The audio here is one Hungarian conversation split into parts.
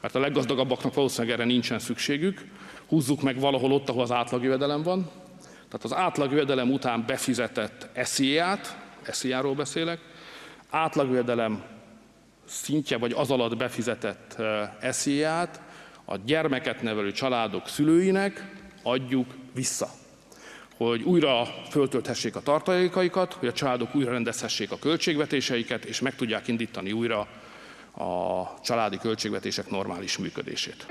mert a leggazdagabbaknak valószínűleg erre nincsen szükségük. Húzzuk meg valahol ott, ahol az átlagjövedelem van. Tehát az átlagjövedelem után befizetett SZIA-t, SZIA-ról beszélek, átlagjövedelem szintje vagy az alatt befizetett SZIA-t a gyermeket nevelő családok szülőinek adjuk vissza hogy újra föltölthessék a tartalékaikat, hogy a családok újra rendezhessék a költségvetéseiket, és meg tudják indítani újra a családi költségvetések normális működését.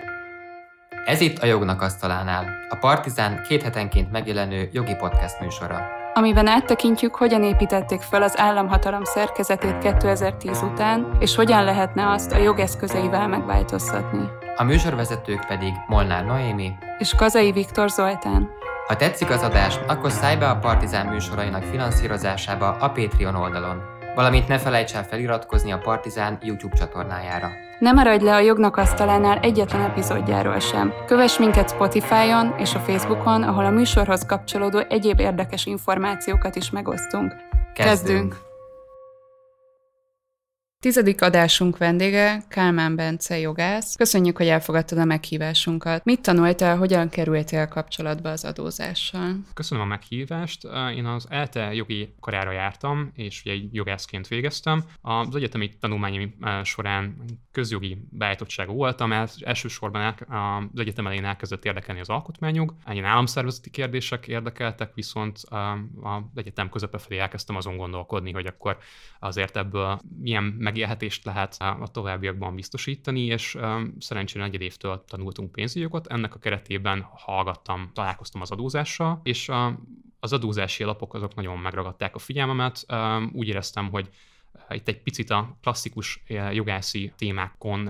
Ez itt a Jognak Asztalánál, a Partizán két hetenként megjelenő jogi podcast műsora. Amiben áttekintjük, hogyan építették fel az államhatalom szerkezetét 2010 után, és hogyan lehetne azt a jogeszközeivel megváltoztatni. A műsorvezetők pedig Molnár Noémi és Kazai Viktor Zoltán. Ha tetszik az adás, akkor szállj be a Partizán műsorainak finanszírozásába a Patreon oldalon, valamint ne felejts el feliratkozni a Partizán YouTube csatornájára. Ne maradj le a jognak asztalánál egyetlen epizódjáról sem. Kövess minket Spotify-on és a Facebookon, ahol a műsorhoz kapcsolódó egyéb érdekes információkat is megosztunk. Kezdünk! Kezdünk. Tizedik adásunk vendége Kálmán Bence jogász. Köszönjük, hogy elfogadtad a meghívásunkat. Mit tanultál, hogyan kerültél kapcsolatba az adózással? Köszönöm a meghívást. Én az ELTE jogi karára jártam, és ugye jogászként végeztem. Az egyetemi tanulmányom során közjogi beállítottságú voltam, ez elsősorban az egyetem elején elkezdett érdekelni az alkotmányok. Ilyen államszervezeti kérdések érdekeltek, viszont az egyetem közepe felé elkezdtem azon gondolkodni, hogy akkor azért ebből milyen megélhetést lehet a továbbiakban biztosítani, és szerencsére negyed évtől tanultunk pénzügyogot. Ennek a keretében hallgattam, találkoztam az adózással, és az adózási alapok azok nagyon megragadták a figyelmemet. Úgy éreztem, hogy itt egy picit a klasszikus jogászi témákon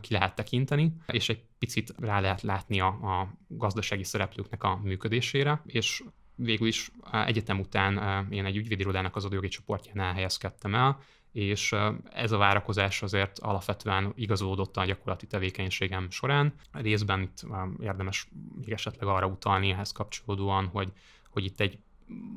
ki lehet tekinteni, és egy picit rá lehet látni a, a gazdasági szereplőknek a működésére, és végül is egyetem után én egy ügyvédirodának az adójogi csoportjánál helyezkedtem el, és ez a várakozás azért alapvetően igazolódott a gyakorlati tevékenységem során. Részben itt érdemes még esetleg arra utalni ehhez kapcsolódóan, hogy, hogy itt egy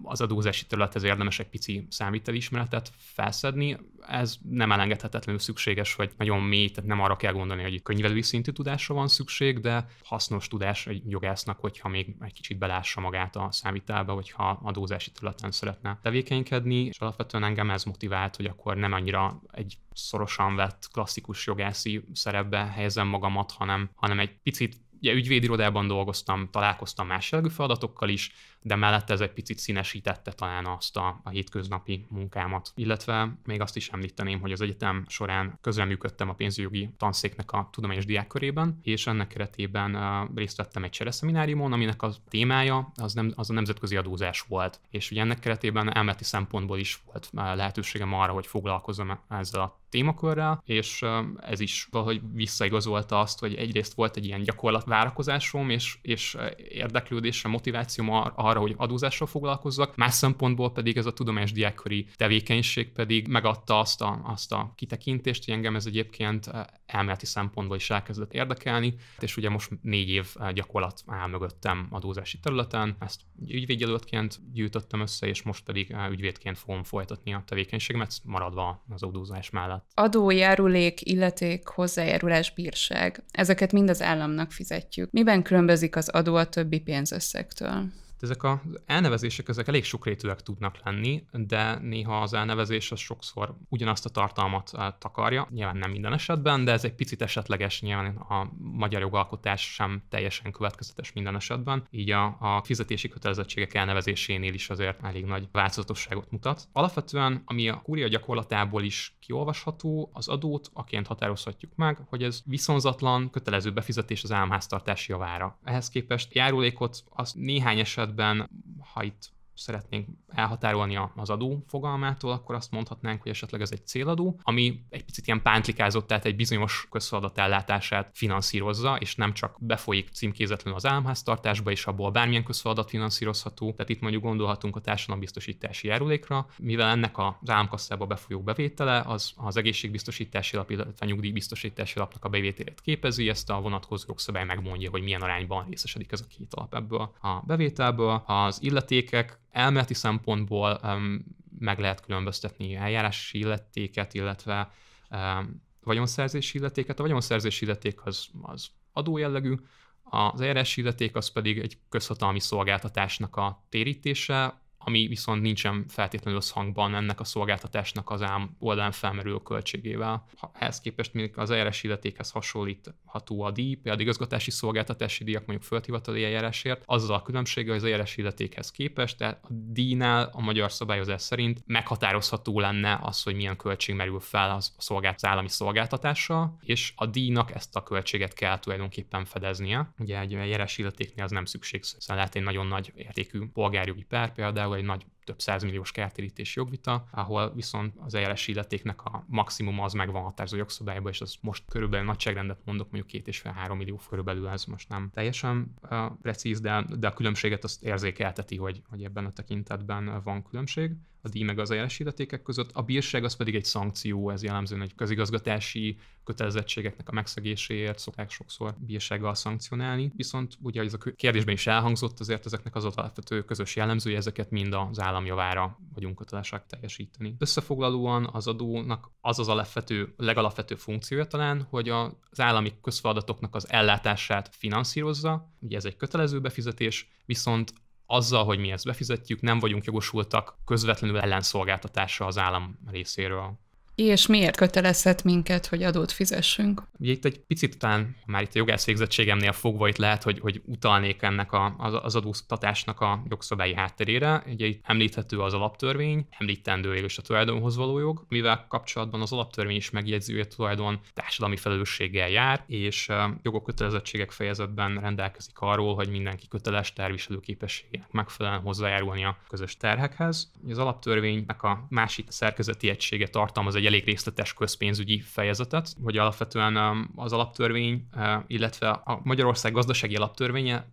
az adózási területhez érdemes egy pici számítelismeretet felszedni. Ez nem elengedhetetlenül szükséges, vagy nagyon mély, tehát nem arra kell gondolni, hogy könyvelői szintű tudásra van szükség, de hasznos tudás egy jogásznak, hogyha még egy kicsit belássa magát a számítelbe, vagy ha adózási területen szeretne tevékenykedni, és alapvetően engem ez motivált, hogy akkor nem annyira egy szorosan vett klasszikus jogászi szerepbe helyezem magamat, hanem, hanem egy picit ugye ügyvédirodában dolgoztam, találkoztam más jellegű feladatokkal is, de mellette ez egy picit színesítette talán azt a, a hétköznapi munkámat. Illetve még azt is említeném, hogy az egyetem során közreműködtem a pénzügyi tanszéknek a tudományos diákkörében, és ennek keretében részt vettem egy csereszemináriumon, aminek a témája az, nem, az a nemzetközi adózás volt. És ugye ennek keretében elméleti szempontból is volt lehetőségem arra, hogy foglalkozom ezzel a témakörrel, és ez is valahogy visszaigazolta azt, hogy egyrészt volt egy ilyen gyakorlatvárakozásom, és, és érdeklődésre, motivációm arra, hogy adózással foglalkozzak, más szempontból pedig ez a tudományos diákköri tevékenység pedig megadta azt a, azt a kitekintést, hogy engem ez egyébként elméleti szempontból is elkezdett érdekelni, és ugye most négy év gyakorlat áll mögöttem adózási területen, ezt ügyvédjelöltként gyűjtöttem össze, és most pedig ügyvédként fogom folytatni a tevékenységemet, maradva az adózás mellett. Adó, járulék, illeték, hozzájárulás, bírság. Ezeket mind az államnak fizetjük. Miben különbözik az adó a többi pénzösszegtől? Ezek az elnevezések ezek elég sokrétűek tudnak lenni, de néha az elnevezés az sokszor ugyanazt a tartalmat eh, takarja, nyilván nem minden esetben, de ez egy picit esetleges, nyilván a magyar jogalkotás sem teljesen következetes minden esetben, így a, a fizetési kötelezettségek elnevezésénél is azért elég nagy változatosságot mutat. Alapvetően, ami a kúria gyakorlatából is kiolvasható, az adót aként határozhatjuk meg, hogy ez viszonzatlan, kötelező befizetés az államháztartási javára. Ehhez képest járulékot az néhány esetben, ha itt szeretnénk elhatárolni az adó fogalmától, akkor azt mondhatnánk, hogy esetleg ez egy céladó, ami egy picit ilyen pántlikázott, tehát egy bizonyos közfeladat ellátását finanszírozza, és nem csak befolyik címkézetlenül az államháztartásba, és abból bármilyen közfeladat finanszírozható. Tehát itt mondjuk gondolhatunk a társadalombiztosítási járulékra, mivel ennek az államkasszába befolyó bevétele az az egészségbiztosítási alap, illetve a nyugdíjbiztosítási alapnak a bevételét képezi, ezt a vonatkozó jogszabály megmondja, hogy milyen arányban részesedik ez a két alap ebből a bevételből. Az illetékek elméleti szempontból um, meg lehet különböztetni eljárási illetéket, illetve um, vagyonszerzési illetéket. A vagyonszerzési illeték az, az adójellegű, az eljárás illeték az pedig egy közhatalmi szolgáltatásnak a térítése, ami viszont nincsen feltétlenül összhangban ennek a szolgáltatásnak az ám oldalán felmerülő költségével. Ha ehhez képest még az eljárás illetékhez hasonlítható a díj, például igazgatási szolgáltatási díjak mondjuk földhivatali eljárásért, azzal a különbsége, hogy az eljárás illetékhez képest, tehát a díjnál a magyar szabályozás szerint meghatározható lenne az, hogy milyen költség merül fel az, szolgált, az állami szolgáltatással, és a díjnak ezt a költséget kell tulajdonképpen fedeznie. Ugye egy eljárás illetéknél az nem szükséges, szóval lehet egy nagyon nagy értékű polgárjogi per például, egy nagy több százmilliós kártérítés jogvita, ahol viszont az eljárási illetéknek a maximum az megvan határozó jogszabályban, és az most körülbelül nagyságrendet mondok, mondjuk két és fél három millió körülbelül ez most nem teljesen uh, precíz, de, de a különbséget azt érzékelteti, hogy, hogy ebben a tekintetben van különbség a díj meg az eljárási illetékek között. A bírság az pedig egy szankció, ez jellemzően egy közigazgatási kötelezettségeknek a megszegéséért szokták sokszor bírsággal szankcionálni. Viszont ugye ez a kérdésben is elhangzott, azért ezeknek az alapvető közös jellemzője, ezeket mind az állam javára vagyunk kötelesek teljesíteni. Összefoglalóan az adónak az az alapvető, legalapvetőbb funkciója talán, hogy az állami közfeladatoknak az ellátását finanszírozza, ugye ez egy kötelező befizetés, viszont azzal, hogy mi ezt befizetjük, nem vagyunk jogosultak közvetlenül ellenszolgáltatásra az állam részéről. És miért kötelezhet minket, hogy adót fizessünk? Ugye itt egy picit talán már itt a jogász végzettségemnél fogva itt lehet, hogy, hogy utalnék ennek a, az adóztatásnak a jogszabályi hátterére. Ugye itt említhető az alaptörvény, említendő és a tulajdonhoz való jog, mivel kapcsolatban az alaptörvény is megjegyzi, hogy a tulajdon társadalmi felelősséggel jár, és jogok kötelezettségek fejezetben rendelkezik arról, hogy mindenki köteles terviselő képességének megfelelően hozzájárulni a közös terhekhez. Az alaptörvénynek a másik szerkezeti egysége tartalmaz egy elég részletes közpénzügyi fejezetet, hogy alapvetően um, az alaptörvény, uh, illetve a Magyarország gazdasági alaptörvénye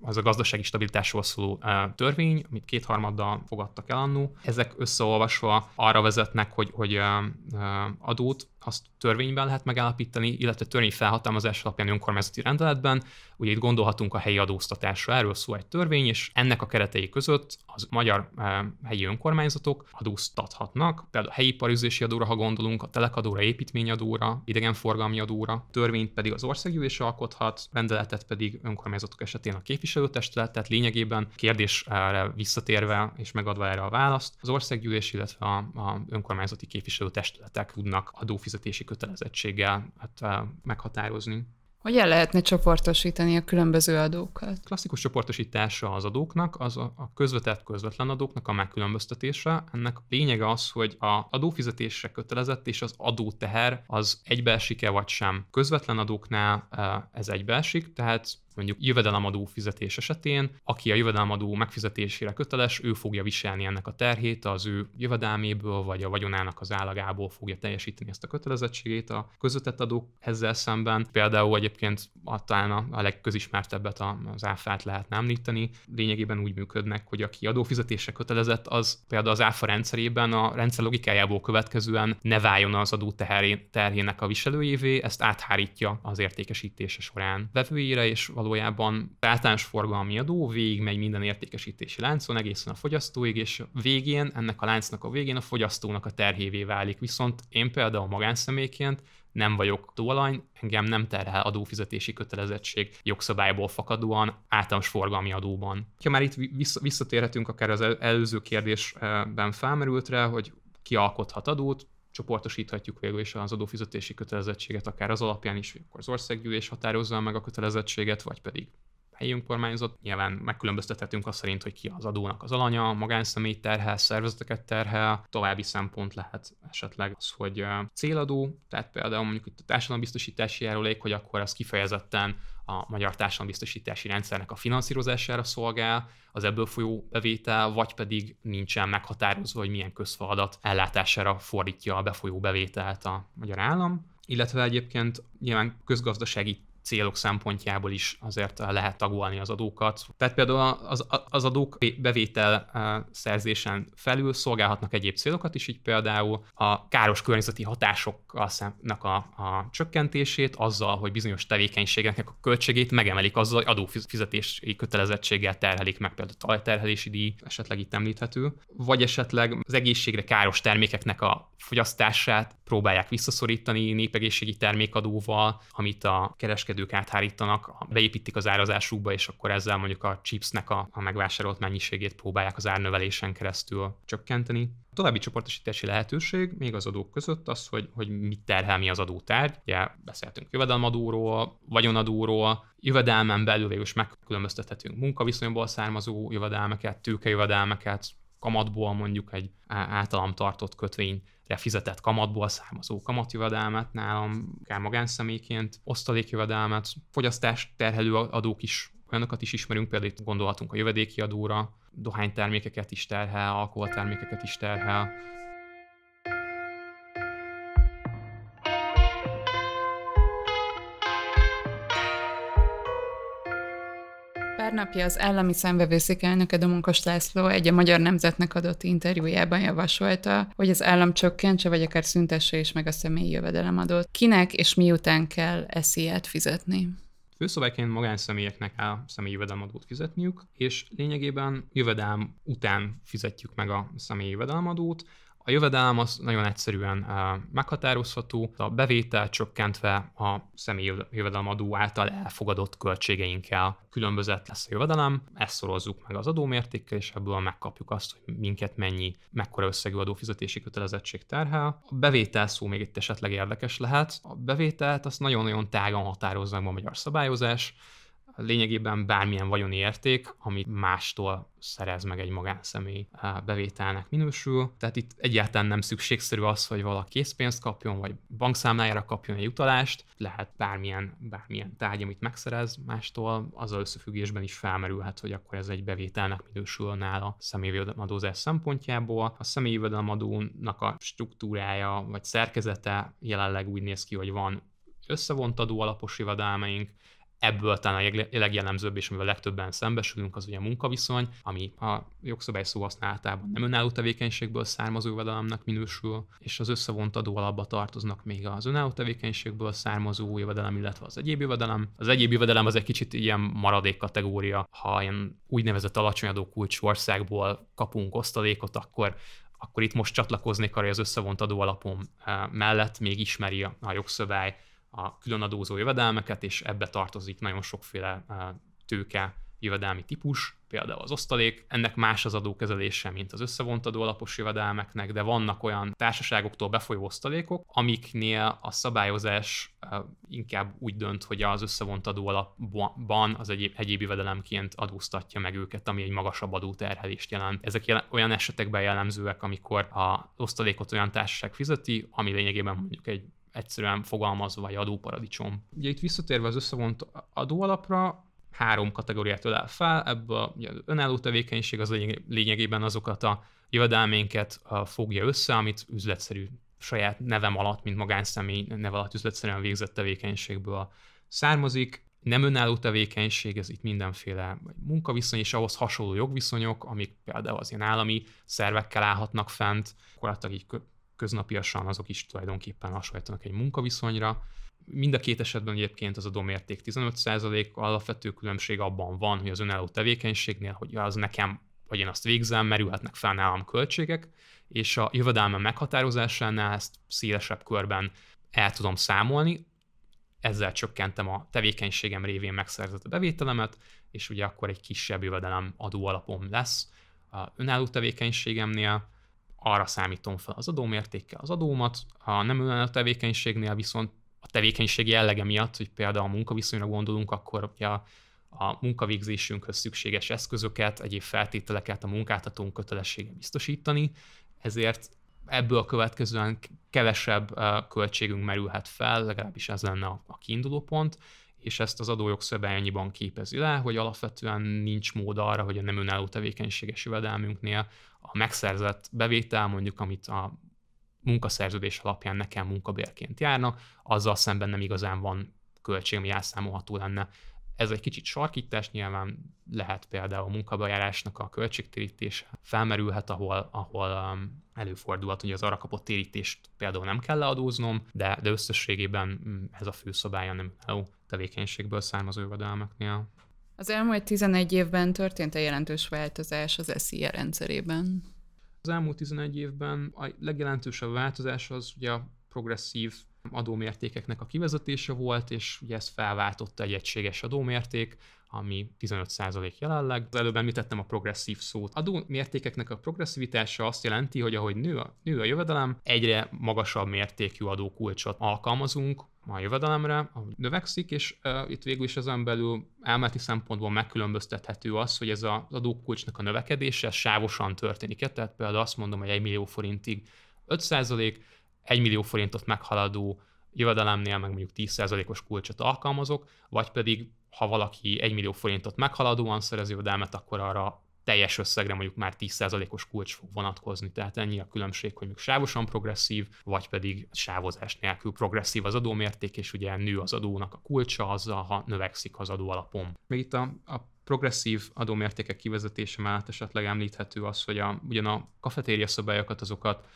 az a gazdasági stabilitásról szóló uh, törvény, amit kétharmaddal fogadtak el annó. Ezek összeolvasva arra vezetnek, hogy, hogy uh, adót azt törvényben lehet megállapítani, illetve törvény felhatalmazás alapján önkormányzati rendeletben. Ugye itt gondolhatunk a helyi adóztatásra, erről szó egy törvény, és ennek a keretei között az magyar e, helyi önkormányzatok adóztathatnak, például a helyi parüzési adóra, ha gondolunk, a telekadóra, építményadóra, idegenforgalmi adóra, törvényt pedig az országgyűlés alkothat, rendeletet pedig önkormányzatok esetén a képviselőtestület, tehát lényegében kérdésre visszatérve és megadva erre a választ, az országgyűlés, illetve a, a önkormányzati képviselőtestületek tudnak adófizetni fizetési kötelezettséggel hát, meghatározni. Hogyan lehetne csoportosítani a különböző adókat? Klasszikus csoportosítása az adóknak, az a közvetett közvetlen adóknak a megkülönböztetése. Ennek lényege az, hogy a adófizetésre kötelezett és az adóteher az egybeesik-e vagy sem. Közvetlen adóknál ez egybeesik, tehát mondjuk jövedelemadó fizetés esetén, aki a jövedelemadó megfizetésére köteles, ő fogja viselni ennek a terhét, az ő jövedelméből vagy a vagyonának az állagából fogja teljesíteni ezt a kötelezettségét a közvetett adók szemben. Például egyébként talán a legközismertebbet az áfát lehet említeni. Lényegében úgy működnek, hogy aki adófizetésre kötelezett, az például az áfa rendszerében a rendszer logikájából következően ne váljon az adó terhének a viselőjévé, ezt áthárítja az értékesítése során vevőjére, és valójában általános forgalmi adó végig megy minden értékesítési láncon egészen a fogyasztóig, és végén, ennek a láncnak a végén a fogyasztónak a terhévé válik. Viszont én például magánszemélyként nem vagyok túlany, engem nem terhel adófizetési kötelezettség jogszabályból fakadóan általános forgalmi adóban. Ha már itt visszatérhetünk akár az előző kérdésben felmerült rá, hogy ki alkothat adót, csoportosíthatjuk végül is az adófizetési kötelezettséget, akár az alapján is, akkor az országgyűlés határozza meg a kötelezettséget, vagy pedig helyi önkormányzat. Nyilván megkülönböztethetünk azt szerint, hogy ki az adónak az alanya, magánszemély terhel, szervezeteket terhel. További szempont lehet esetleg az, hogy céladó, tehát például mondjuk itt a társadalombiztosítási járulék, hogy akkor az kifejezetten a magyar társadalombiztosítási rendszernek a finanszírozására szolgál, az ebből folyó bevétel, vagy pedig nincsen meghatározva, hogy milyen közfeladat ellátására fordítja a befolyó bevételt a magyar állam. Illetve egyébként nyilván közgazdasági célok szempontjából is azért lehet tagolni az adókat. Tehát például az, az adók bevétel szerzésen felül szolgálhatnak egyéb célokat is, így például a káros környezeti hatásokkal szemnek a, a csökkentését, azzal, hogy bizonyos tevékenységeknek a költségét megemelik azzal, hogy adófizetési kötelezettséggel terhelik meg, például a talajterhelési díj esetleg itt említhető, vagy esetleg az egészségre káros termékeknek a fogyasztását próbálják visszaszorítani népegészségi termékadóval, amit a kereskedők áthárítanak, beépítik az árazásukba, és akkor ezzel mondjuk a chipsnek a, a megvásárolt mennyiségét próbálják az árnövelésen keresztül csökkenteni. A további csoportosítási lehetőség még az adók között az, hogy, hogy mit terhel mi az adótárgy. Ugye beszéltünk jövedelmadóról, vagyonadóról, jövedelmen belül végül is megkülönböztethetünk munkaviszonyból származó jövedelmeket, tőkejövedelmeket, kamatból mondjuk egy általam tartott kötvény fizetett kamatból származó kamatjövedelmet nálam, akár magánszemélyként, osztalékjövedelmet, fogyasztást terhelő adók is olyanokat is ismerünk, például itt gondolhatunk a jövedéki adóra, dohánytermékeket is terhel, alkoholtermékeket is terhel, Pár napja az állami számvevőszék elnöke Domonkos László egy a Magyar Nemzetnek adott interjújában javasolta, hogy az állam csökkentse, vagy akár szüntesse is meg a személyi jövedelemadót. Kinek és miután kell esziát fizetni? Főszabályként magánszemélyeknek áll személyi jövedelemadót fizetniük, és lényegében jövedelm után fizetjük meg a személyi jövedelemadót, a jövedelem az nagyon egyszerűen meghatározható, a bevétel csökkentve a személyi jövedelemadó által elfogadott költségeinkkel különbözet lesz a jövedelem, ezt szorozzuk meg az adómértékkel, és ebből megkapjuk azt, hogy minket mennyi, mekkora összegű adófizetési kötelezettség terhel. A bevétel szó még itt esetleg érdekes lehet. A bevételt azt nagyon-nagyon tágan határozza meg a magyar szabályozás, lényegében bármilyen vagyoni érték, amit mástól szerez meg egy magánszemély bevételnek minősül. Tehát itt egyáltalán nem szükségszerű az, hogy valaki készpénzt kapjon, vagy bankszámlájára kapjon egy utalást. Lehet bármilyen, bármilyen tárgy, amit megszerez mástól, azzal összefüggésben is felmerülhet, hogy akkor ez egy bevételnek minősül nála a személyjövedelemadózás szempontjából. A személyjövedelemadónak a struktúrája vagy szerkezete jelenleg úgy néz ki, hogy van összevont adó alapos jövedelmeink, Ebből talán a legjellemzőbb, és amivel legtöbben szembesülünk, az ugye a munkaviszony, ami a jogszabály szó használatában nem önálló tevékenységből származó jövedelemnek minősül, és az összevont adó alapba tartoznak még az önálló tevékenységből származó jövedelem, illetve az egyéb jövedelem. Az egyéb jövedelem az egy kicsit ilyen maradék kategória, ha ilyen úgynevezett alacsony adókulcs országból kapunk osztalékot, akkor akkor itt most csatlakoznék arra, az összevont adóalapom eh, mellett még ismeri a jogszabály a különadózó jövedelmeket, és ebbe tartozik nagyon sokféle tőke jövedelmi típus, például az osztalék. Ennek más az adókezelése, mint az összevont adóalapos jövedelmeknek, de vannak olyan társaságoktól befolyó osztalékok, amiknél a szabályozás inkább úgy dönt, hogy az összevont adóalapban az egyéb, egyéb jövedelemként adóztatja meg őket, ami egy magasabb adóterhelést jelent. Ezek olyan esetekben jellemzőek, amikor a osztalékot olyan társaság fizeti, ami lényegében mondjuk egy egyszerűen fogalmazva, vagy adóparadicsom. Ugye itt visszatérve az összevont adóalapra, három kategóriát ölel fel, ebből az önálló tevékenység az lényegében azokat a jövedelménket fogja össze, amit üzletszerű saját nevem alatt, mint magánszemély nev alatt üzletszerűen végzett tevékenységből származik. Nem önálló tevékenység, ez itt mindenféle munkaviszony és ahhoz hasonló jogviszonyok, amik például az ilyen állami szervekkel állhatnak fent, akkor így köznapiasan azok is tulajdonképpen hasonlítanak egy munkaviszonyra. Mind a két esetben egyébként az adómérték 15% alapvető különbség abban van, hogy az önálló tevékenységnél, hogy az nekem, vagy én azt végzem, merülhetnek fel nálam költségek, és a jövedelme meghatározásánál ezt szélesebb körben el tudom számolni, ezzel csökkentem a tevékenységem révén megszerzett bevételemet, és ugye akkor egy kisebb jövedelem adóalapom lesz. A önálló tevékenységemnél arra számítom fel az adómértékkel az adómat, a nem önálló tevékenységnél viszont a tevékenység jellege miatt, hogy például a munkaviszonyra gondolunk, akkor ugye a, a munkavégzésünkhöz szükséges eszközöket, egyéb feltételeket a munkáltatónk kötelessége biztosítani, ezért ebből következően kevesebb költségünk merülhet fel, legalábbis ez lenne a kiinduló pont, és ezt az adójogszabály annyiban képezi le, hogy alapvetően nincs mód arra, hogy a nem önálló tevékenységes jövedelmünknél a megszerzett bevétel, mondjuk amit a munkaszerződés alapján nekem munkabérként járna, azzal szemben nem igazán van költség, ami elszámolható lenne. Ez egy kicsit sarkítás, nyilván lehet például a munkabajárásnak a költségtérítés felmerülhet, ahol, ahol um, előfordulhat, hogy az arra kapott térítést például nem kell leadóznom, de, de összességében mm, ez a fő szabálya nem EU tevékenységből származó jövedelmeknél. Az elmúlt 11 évben történt egy jelentős változás az SZIA rendszerében? Az elmúlt 11 évben a legjelentősebb változás az ugye a progresszív adómértékeknek a kivezetése volt, és ugye ez felváltotta egy egységes adómérték, ami 15% jelenleg. Az előbb említettem a progresszív szót. Adómértékeknek a progresszivitása azt jelenti, hogy ahogy nő a, nő a jövedelem, egyre magasabb mértékű adókulcsot alkalmazunk, a jövedelemre, ahogy növekszik, és uh, itt végül is ezen belül elméleti szempontból megkülönböztethető az, hogy ez az adókulcsnak a növekedése sávosan történik. Tehát például azt mondom, hogy 1 millió forintig 5 1 millió forintot meghaladó jövedelemnél meg mondjuk 10%-os kulcsot alkalmazok, vagy pedig ha valaki 1 millió forintot meghaladóan szerez jövedelmet, akkor arra teljes összegre mondjuk már 10%-os kulcs fog vonatkozni. Tehát ennyi a különbség, hogy mondjuk sávosan progresszív, vagy pedig sávozás nélkül progresszív az adómérték, és ugye nő az adónak a kulcsa azzal, ha növekszik az adó alapon. Még itt a, a progresszív adómértékek kivezetése mellett esetleg említhető az, hogy a, ugyan a kafetéria szabályokat azokat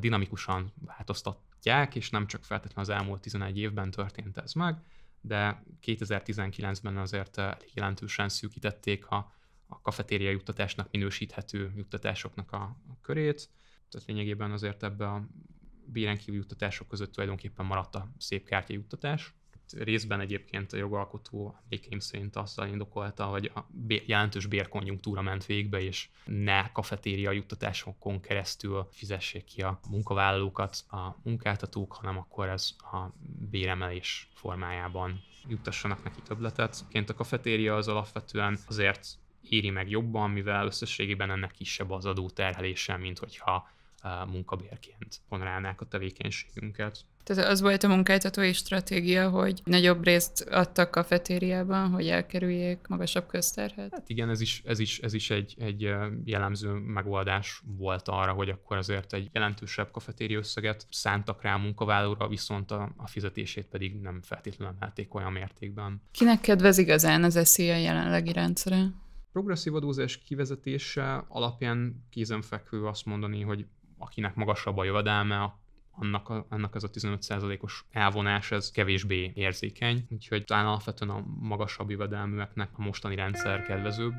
dinamikusan változtatják, és nem csak feltétlenül az elmúlt 11 évben történt ez meg, de 2019-ben azért elég jelentősen szűkítették a, a kafetéria juttatásnak minősíthető juttatásoknak a, a körét, tehát lényegében azért ebbe a béren kívül juttatások között tulajdonképpen maradt a szép kártya juttatás részben egyébként a jogalkotó emlékeim szerint azzal indokolta, hogy a jelentős bérkonjunktúra ment végbe, és ne kafetéria juttatásokon keresztül fizessék ki a munkavállalókat a munkáltatók, hanem akkor ez a béremelés formájában juttassanak neki többletet. Ként a kafetéria az alapvetően azért éri meg jobban, mivel összességében ennek kisebb az adó terhelése, mint hogyha munkabérként honorálnák a tevékenységünket. Tehát az volt a munkáltatói stratégia, hogy nagyobb részt adtak kafetériában, hogy elkerüljék magasabb közterhet? Hát igen, ez is, ez is, ez is egy, egy jellemző megoldás volt arra, hogy akkor azért egy jelentősebb kafetéri összeget szántak rá a munkavállalóra, viszont a, a fizetését pedig nem feltétlenül emelték olyan mértékben. Kinek kedvez igazán az SZIA jelenlegi rendszere? Progresszív adózás kivezetése alapján kézenfekvő azt mondani, hogy akinek magasabb a jövedelme, annak, a, annak ez a 15%-os elvonás ez kevésbé érzékeny, úgyhogy talán alapvetően a magasabb jövedelműeknek a mostani rendszer kedvezőbb.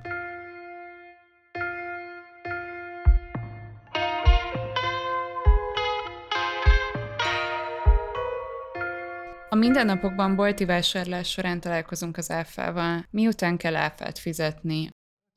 A mindennapokban bolti vásárlás során találkozunk az áfával. Miután kell áfát fizetni?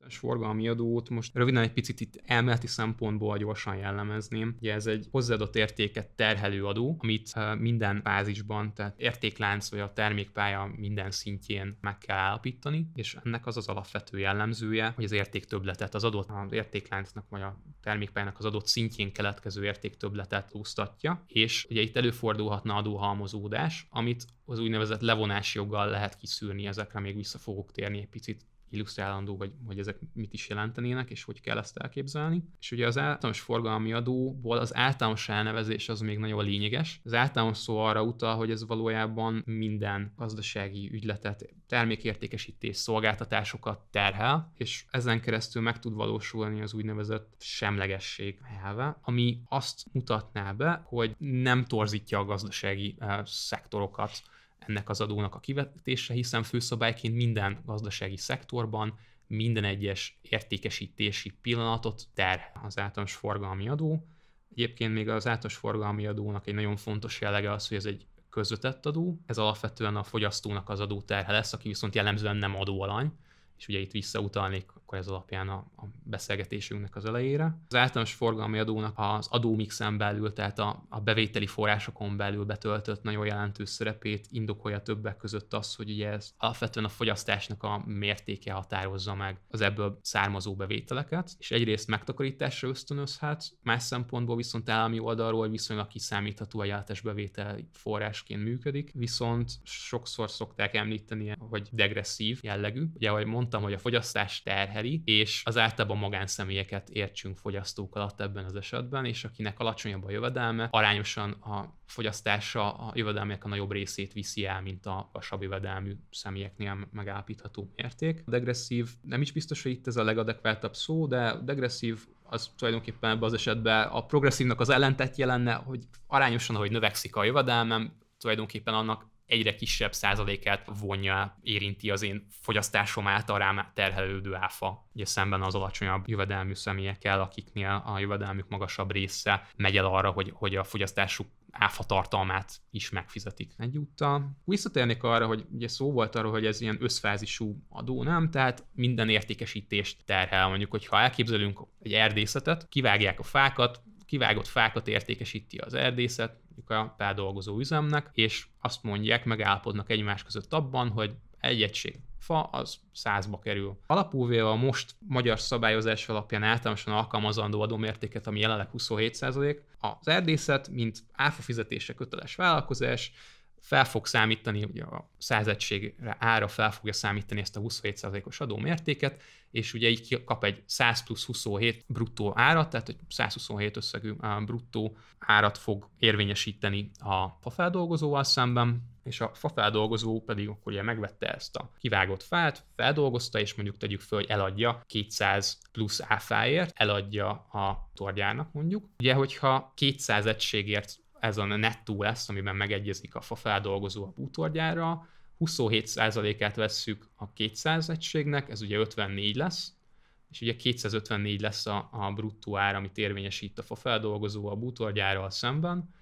Forgalmi adót most röviden egy picit itt elméleti szempontból gyorsan jellemezném. Ugye ez egy hozzáadott értéket terhelő adó, amit eh, minden fázisban, tehát értéklánc vagy a termékpálya minden szintjén meg kell állapítani, és ennek az az alapvető jellemzője, hogy az értéktöbletet, az adott az értékláncnak vagy a termékpályának az adott szintjén keletkező értéktöbletet úsztatja, és ugye itt előfordulhatna adóhalmozódás, amit az úgynevezett levonási joggal lehet kiszűrni, ezekre még vissza fogok térni egy picit illusztrálandó, vagy hogy ezek mit is jelentenének, és hogy kell ezt elképzelni. És ugye az általános forgalmi adóból az általános elnevezés az még nagyon lényeges. Az általános szó arra utal, hogy ez valójában minden gazdasági ügyletet, termékértékesítés, szolgáltatásokat terhel, és ezen keresztül meg tud valósulni az úgynevezett semlegesség elve, ami azt mutatná be, hogy nem torzítja a gazdasági uh, szektorokat ennek az adónak a kivetése, hiszen főszabályként minden gazdasági szektorban minden egyes értékesítési pillanatot ter az általános forgalmi adó. Egyébként még az általános forgalmi adónak egy nagyon fontos jellege az, hogy ez egy közvetett adó, ez alapvetően a fogyasztónak az adó terhe lesz, aki viszont jellemzően nem adóalany, és ugye itt visszautalnék akkor ez alapján a, a beszélgetésünknek az elejére. Az általános forgalmi adónak az adómixen belül, tehát a, a bevételi forrásokon belül betöltött nagyon jelentős szerepét indokolja többek között az, hogy ugye ez alapvetően a fogyasztásnak a mértéke határozza meg az ebből származó bevételeket, és egyrészt megtakarításra ösztönözhet, más szempontból viszont állami oldalról viszonylag kiszámítható a jelentős bevétel forrásként működik, viszont sokszor szokták említeni, hogy degresszív jellegű. Ugye, ahogy mondtam, hogy a fogyasztás terhel nyeri, és az általában magánszemélyeket értsünk fogyasztók alatt ebben az esetben, és akinek alacsonyabb a jövedelme, arányosan a fogyasztása a jövedelmek a nagyobb részét viszi el, mint a vasabb jövedelmű személyeknél megállapítható mérték. Degresszív nem is biztos, hogy itt ez a legadekváltabb szó, de degresszív az tulajdonképpen ebben az esetben a progresszívnak az ellentetje lenne, hogy arányosan, ahogy növekszik a jövedelmem, tulajdonképpen annak egyre kisebb százalékát vonja, érinti az én fogyasztásom által rám terhelődő áfa, ugye szemben az alacsonyabb jövedelmű személyekkel, akiknél a jövedelmük magasabb része megy el arra, hogy, hogy a fogyasztásuk áfa tartalmát is megfizetik. Egyúttal visszatérnék arra, hogy ugye szó volt arról, hogy ez ilyen összfázisú adó, nem? Tehát minden értékesítést terhel. Mondjuk, hogyha elképzelünk egy erdészetet, kivágják a fákat, kivágott fákat értékesíti az erdészet, mondjuk a feldolgozó üzemnek, és azt mondják, megállapodnak egymás között abban, hogy egy egység fa az százba kerül. Alapúvéve a most magyar szabályozás alapján általánosan alkalmazandó adómértéket, ami jelenleg 27%, az erdészet, mint áfa fizetése köteles vállalkozás, fel fog számítani, ugye a száz egységre ára fel fogja számítani ezt a 27%-os adómértéket, és ugye így kap egy 100 plusz 27 bruttó árat, tehát egy 127 összegű bruttó árat fog érvényesíteni a fafeldolgozóval szemben, és a fafeldolgozó pedig akkor ugye megvette ezt a kivágott fát, feldolgozta, és mondjuk tegyük föl, hogy eladja 200 plusz áfáért, eladja a torgyárnak mondjuk. Ugye, hogyha 200 egységért ez a nettó lesz, amiben megegyezik a fa feldolgozó a bútorgyára, 27%-át vesszük a 200 egységnek, ez ugye 54 lesz, és ugye 254 lesz a, a bruttó ár, amit érvényesít a fa feldolgozó a bútorgyárral szemben,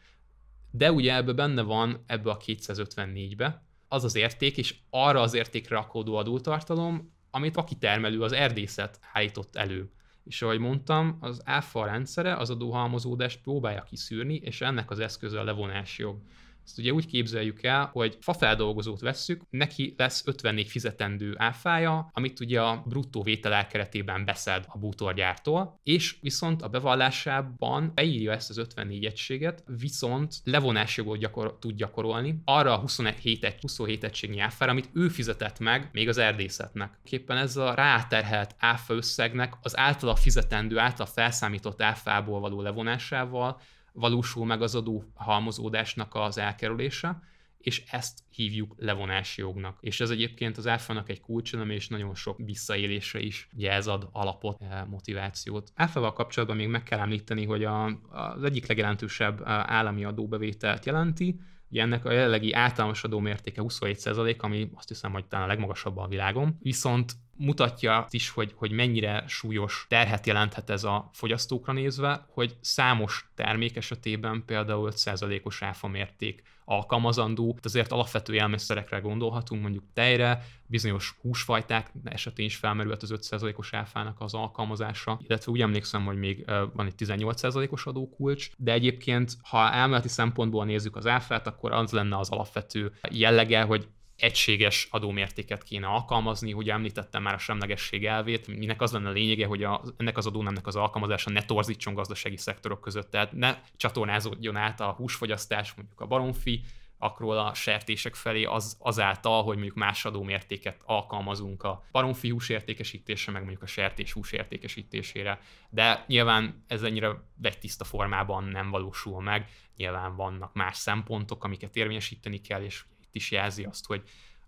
de ugye ebbe benne van ebbe a 254-be az az érték, és arra az értékre rakódó adótartalom, amit a kitermelő, az erdészet állított elő és ahogy mondtam, az áfa rendszere az adóhalmozódást próbálja kiszűrni, és ennek az eszköze a levonási jog. Ezt ugye úgy képzeljük el, hogy fafeldolgozót vesszük, neki lesz 54 fizetendő áfája, amit ugye a bruttó vétel keretében beszed a bútorgyártól, és viszont a bevallásában beírja ezt az 54 egységet, viszont levonásjogot gyakor- tud gyakorolni arra a 27, egy, 27 egységnyi áfára, amit ő fizetett meg még az erdészetnek. Képpen ez a ráterhelt áfa összegnek az általa fizetendő, általa felszámított áfából való levonásával valósul meg az adó halmozódásnak az elkerülése, és ezt hívjuk levonási jognak. És ez egyébként az áfának egy kulcselem, és nagyon sok visszaélésre is ugye ez ad alapot, eh, motivációt. Áfával kapcsolatban még meg kell említeni, hogy a, az egyik legjelentősebb eh, állami adóbevételt jelenti, Ugye ennek a jelenlegi általános adómértéke 27%, ami azt hiszem, hogy talán a legmagasabb a világon. Viszont mutatja is, hogy, hogy mennyire súlyos terhet jelenthet ez a fogyasztókra nézve, hogy számos termék esetében például 5%-os áfa mérték alkalmazandó, azért alapvető élelmiszerekre gondolhatunk, mondjuk tejre, bizonyos húsfajták esetén is felmerült az 5%-os áfának az alkalmazása, illetve úgy emlékszem, hogy még van egy 18%-os adókulcs, de egyébként, ha elméleti szempontból nézzük az áfát, akkor az lenne az alapvető jellege, hogy egységes adómértéket kéne alkalmazni, hogy említettem már a semlegesség elvét, minek az lenne a lényege, hogy a, ennek az adónemnek az alkalmazása ne torzítson gazdasági szektorok között, tehát ne csatornázódjon át a húsfogyasztás, mondjuk a baromfi, akról a sertések felé az, azáltal, hogy mondjuk más adómértéket alkalmazunk a baromfi hús értékesítésre, meg mondjuk a sertés hús értékesítésére. De nyilván ez ennyire tiszta formában nem valósul meg, nyilván vannak más szempontok, amiket érvényesíteni kell, és is jelzi azt, hogy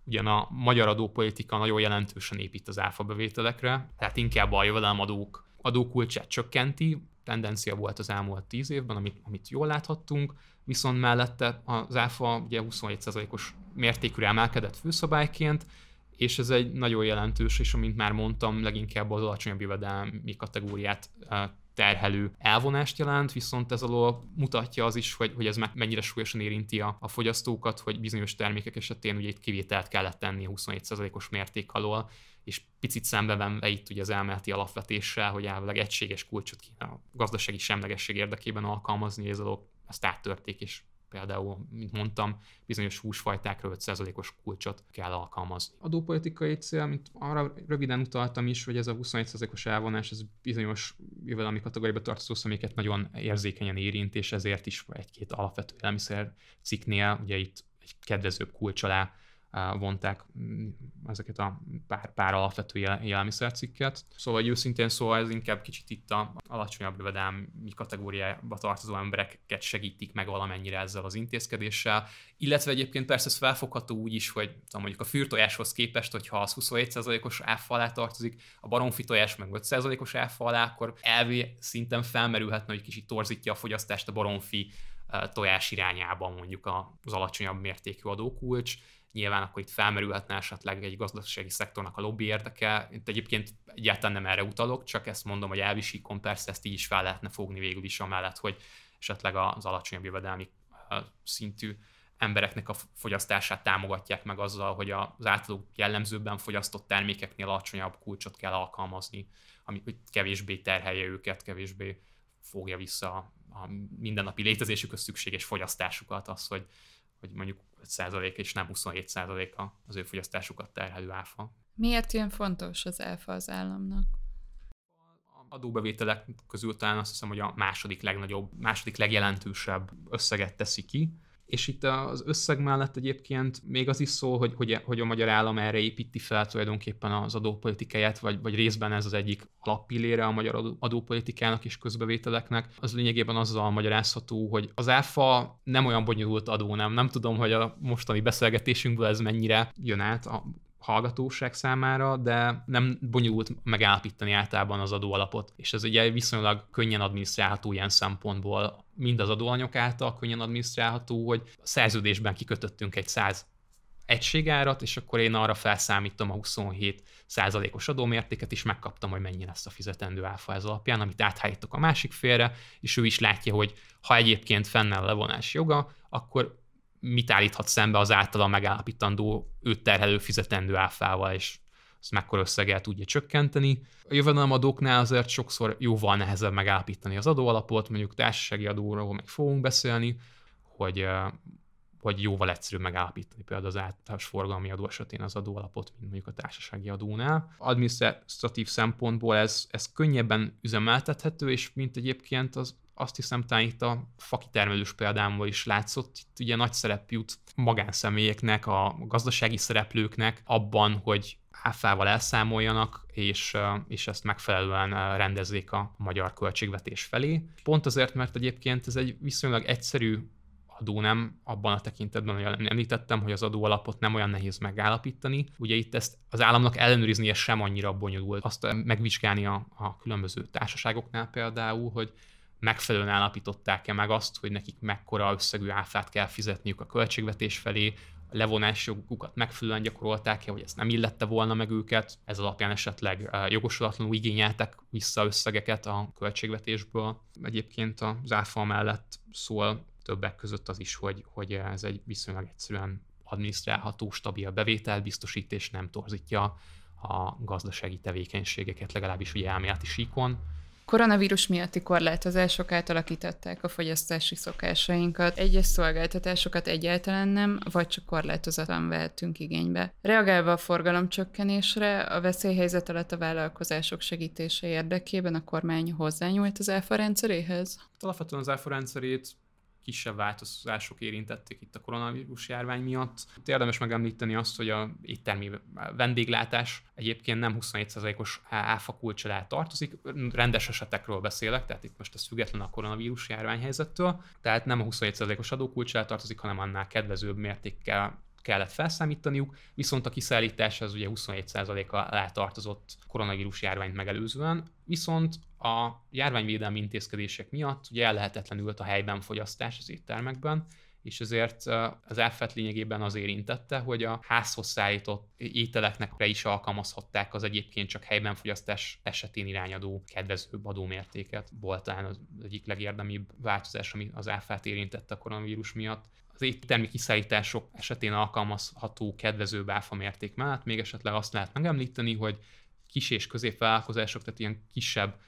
ugyan a magyar adópolitika nagyon jelentősen épít az áfa bevételekre, tehát inkább a jövedelemadók adókulcsát csökkenti, tendencia volt az elmúlt 10 évben, amit, amit jól láthattunk, viszont mellette az áfa ugye 27%-os mértékűre emelkedett főszabályként, és ez egy nagyon jelentős, és amint már mondtam, leginkább az alacsonyabb jövedelmi kategóriát terhelő elvonást jelent, viszont ez alól mutatja az is, hogy, hogy ez mennyire súlyosan érinti a, a fogyasztókat, hogy bizonyos termékek esetén ugye itt kivételt kellett tenni a 27%-os mérték alól, és picit szembevenve itt ugye az elméleti alapvetéssel, hogy elvileg egységes kulcsot kéne a gazdasági semlegesség érdekében alkalmazni, ez alól ezt áttörték, és például, mint mondtam, bizonyos húsfajtákra 5%-os kulcsot kell alkalmazni. Adópolitikai cél, mint arra röviden utaltam is, hogy ez a 21%-os elvonás, ez bizonyos jövedelmi kategóriába tartozó személyeket nagyon érzékenyen érint, és ezért is egy-két alapvető élelmiszer cikknél, ugye itt egy kedvezőbb kulcs alá vonták mm, ezeket a pár, pár alapvető élelmiszercikket. Szóval hogy őszintén szóval ez inkább kicsit itt a alacsonyabb jövedelmi kategóriába tartozó embereket segítik meg valamennyire ezzel az intézkedéssel, illetve egyébként persze ez felfogható úgy is, hogy tudom, mondjuk a fűrtojáshoz képest, hogyha az 27%-os áfa alá tartozik, a baromfi tojás meg 5%-os áfa alá, akkor elvi szinten felmerülhetne, hogy kicsit torzítja a fogyasztást a baromfi tojás irányában mondjuk az alacsonyabb mértékű adókulcs. Nyilván akkor itt felmerülhetne esetleg egy gazdasági szektornak a lobby érdeke. Itt egyébként egyáltalán nem erre utalok, csak ezt mondom, hogy elvisíkon persze ezt így is fel lehetne fogni végül is amellett, hogy esetleg az alacsonyabb jövedelmi szintű embereknek a fogyasztását támogatják meg azzal, hogy az általuk jellemzőbben fogyasztott termékeknél alacsonyabb kulcsot kell alkalmazni, ami kevésbé terhelje őket, kevésbé fogja vissza a mindennapi létezésükhöz szükséges fogyasztásukat, az, hogy, hogy mondjuk 5% és nem 27% az ő fogyasztásukat terhelő áfa. Miért ilyen fontos az áfa az államnak? adóbevételek közül talán azt hiszem, hogy a második legnagyobb, második legjelentősebb összeget teszi ki, és itt az összeg mellett egyébként még az is szól, hogy, hogy, hogy a magyar állam erre építi fel tulajdonképpen az adópolitikáját, vagy, vagy részben ez az egyik alappillére a magyar adópolitikának és közbevételeknek. Az lényegében azzal magyarázható, hogy az áfa nem olyan bonyolult adó, nem. Nem tudom, hogy a mostani beszélgetésünkből ez mennyire jön át a hallgatóság számára, de nem bonyolult megállapítani általában az adóalapot. És ez ugye viszonylag könnyen adminisztrálható ilyen szempontból, mind az adóanyok által könnyen adminisztrálható, hogy a szerződésben kikötöttünk egy 100 egységárat, és akkor én arra felszámítom a 27 százalékos adómértéket, és megkaptam, hogy mennyi lesz a fizetendő áfa ez alapján, amit áthájítok a másik félre, és ő is látja, hogy ha egyébként fennáll a levonás joga, akkor mit állíthat szembe az általa megállapítandó őt terhelő fizetendő áfával, és ezt mekkora összeggel tudja csökkenteni. A jövedelemadóknál azért sokszor jóval nehezebb megállapítani az adóalapot, mondjuk társasági adóról meg fogunk beszélni, hogy, hogy jóval egyszerűbb megállapítani például az általános forgalmi adó esetén az adóalapot, mint mondjuk a társasági adónál. Adminisztratív szempontból ez, ez könnyebben üzemeltethető, és mint egyébként az azt hiszem talán itt a fakitermelős példámból is látszott, itt ugye nagy szerep jut magánszemélyeknek, a gazdasági szereplőknek abban, hogy áfával elszámoljanak, és, és ezt megfelelően rendezzék a magyar költségvetés felé. Pont azért, mert egyébként ez egy viszonylag egyszerű adó nem abban a tekintetben, hogy említettem, hogy az adó alapot nem olyan nehéz megállapítani. Ugye itt ezt az államnak ellenőriznie sem annyira bonyolult. Azt megvizsgálni a, a különböző társaságoknál például, hogy megfelelően állapították-e meg azt, hogy nekik mekkora összegű áfát kell fizetniük a költségvetés felé, a levonási jogukat megfelelően gyakorolták-e, hogy ezt nem illette volna meg őket, ez alapján esetleg jogosulatlanul igényeltek vissza összegeket a költségvetésből. Egyébként az áfa mellett szól többek között az is, hogy, hogy ez egy viszonylag egyszerűen adminisztrálható, stabil bevételbiztosít és nem torzítja a gazdasági tevékenységeket, legalábbis ugye elméleti síkon Koronavírus miatti korlátozások átalakították a fogyasztási szokásainkat, egyes szolgáltatásokat egyáltalán nem, vagy csak korlátozatlan vehetünk igénybe. Reagálva a forgalomcsökkenésre, a veszélyhelyzet alatt a vállalkozások segítése érdekében a kormány hozzányúlt az ÁFA rendszeréhez? Alapvetően az ÁFA rendszerét kisebb változások érintették itt a koronavírus járvány miatt. Érdemes megemlíteni azt, hogy a éttermi vendéglátás egyébként nem 27%-os áfa kulcs tartozik, rendes esetekről beszélek, tehát itt most ez független a koronavírus járványhelyzettől, tehát nem a 27%-os adókulcs tartozik, hanem annál kedvezőbb mértékkel kellett felszámítaniuk, viszont a kiszállítás az ugye 27% alá tartozott koronavírus járványt megelőzően, viszont a járványvédelmi intézkedések miatt ugye ellehetetlenült a helyben fogyasztás az éttermekben, és ezért az elfet lényegében az érintette, hogy a házhoz szállított ételeknek is alkalmazhatták az egyébként csak helyben fogyasztás esetén irányadó kedvezőbb adómértéket. Volt talán az egyik legérdemibb változás, ami az áfát érintette a koronavírus miatt az éttermi kiszállítások esetén alkalmazható kedvező áfa mérték mellett még esetleg azt lehet megemlíteni, hogy kis és középvállalkozások, tehát ilyen kisebb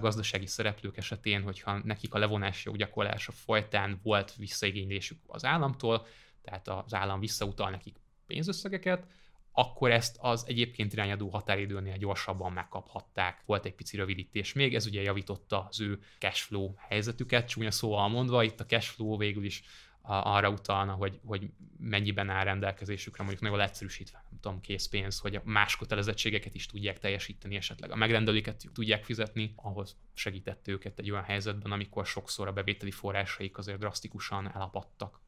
gazdasági szereplők esetén, hogyha nekik a levonási joggyakorlása folytán volt visszaigénylésük az államtól, tehát az állam visszautal nekik pénzösszegeket, akkor ezt az egyébként irányadó határidőnél gyorsabban megkaphatták. Volt egy pici rövidítés még, ez ugye javította az ő cashflow helyzetüket, csúnya szóval mondva, itt a cashflow végül is arra utalna, hogy, hogy mennyiben áll rendelkezésükre, mondjuk nagyon egyszerűsítve, nem tudom, készpénz, hogy a más kötelezettségeket is tudják teljesíteni, esetleg a megrendelőket tudják fizetni, ahhoz segített őket egy olyan helyzetben, amikor sokszor a bevételi forrásaik azért drasztikusan elapadtak.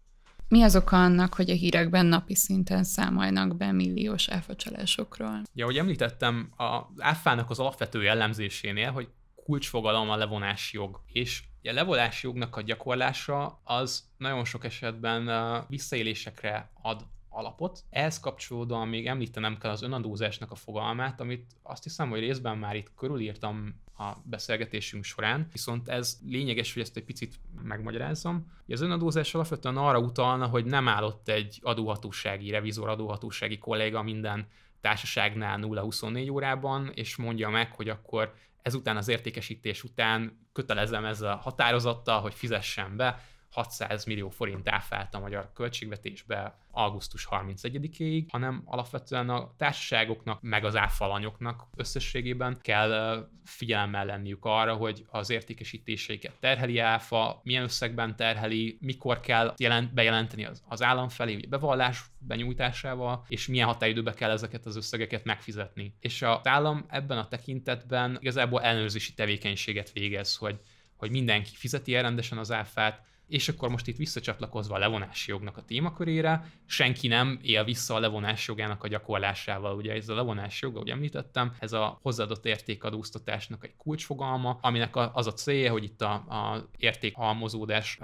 Mi az oka annak, hogy a hírekben napi szinten számolnak be milliós áfacsalásokról? Ja, ahogy említettem, az áfának az alapvető jellemzésénél, hogy kulcsfogalom a levonási jog. És a levonási jognak a gyakorlása az nagyon sok esetben visszaélésekre ad alapot. Ehhez kapcsolódóan még említenem kell az önadózásnak a fogalmát, amit azt hiszem, hogy részben már itt körülírtam a beszélgetésünk során, viszont ez lényeges, hogy ezt egy picit megmagyarázzam. Az önadózás alapvetően arra utalna, hogy nem állott egy adóhatósági, revizor adóhatósági kolléga minden társaságnál 0-24 órában, és mondja meg, hogy akkor ezután az értékesítés után kötelezem ezzel a határozattal, hogy fizessen be 600 millió forint áfát a magyar költségvetésbe augusztus 31-ig, hanem alapvetően a társaságoknak, meg az áfalanyoknak összességében kell figyelemmel lenniük arra, hogy az értékesítéseiket terheli áfa, milyen összegben terheli, mikor kell jelent, bejelenteni az, az állam felé, ugye bevallás benyújtásával, és milyen határidőbe kell ezeket az összegeket megfizetni. És az állam ebben a tekintetben igazából ellenőrzési tevékenységet végez, hogy hogy mindenki fizeti el rendesen az áfát, és akkor most itt visszacsatlakozva a levonási jognak a témakörére, senki nem él vissza a levonási jogának a gyakorlásával. Ugye ez a levonási jog, ahogy említettem, ez a hozzáadott értékadóztatásnak egy kulcsfogalma, aminek az a célja, hogy itt a, a értékhalmozódás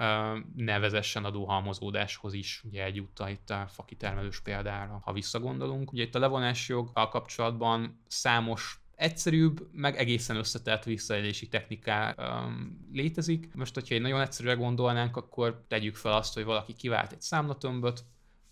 nevezessen adóhalmozódáshoz is ugye egyúttal itt a fakitermelős példára, ha visszagondolunk. Ugye itt a levonási joggal kapcsolatban számos egyszerűbb, meg egészen összetett visszaélési techniká um, létezik. Most, hogyha egy nagyon egyszerűre gondolnánk, akkor tegyük fel azt, hogy valaki kivált egy számlatömböt,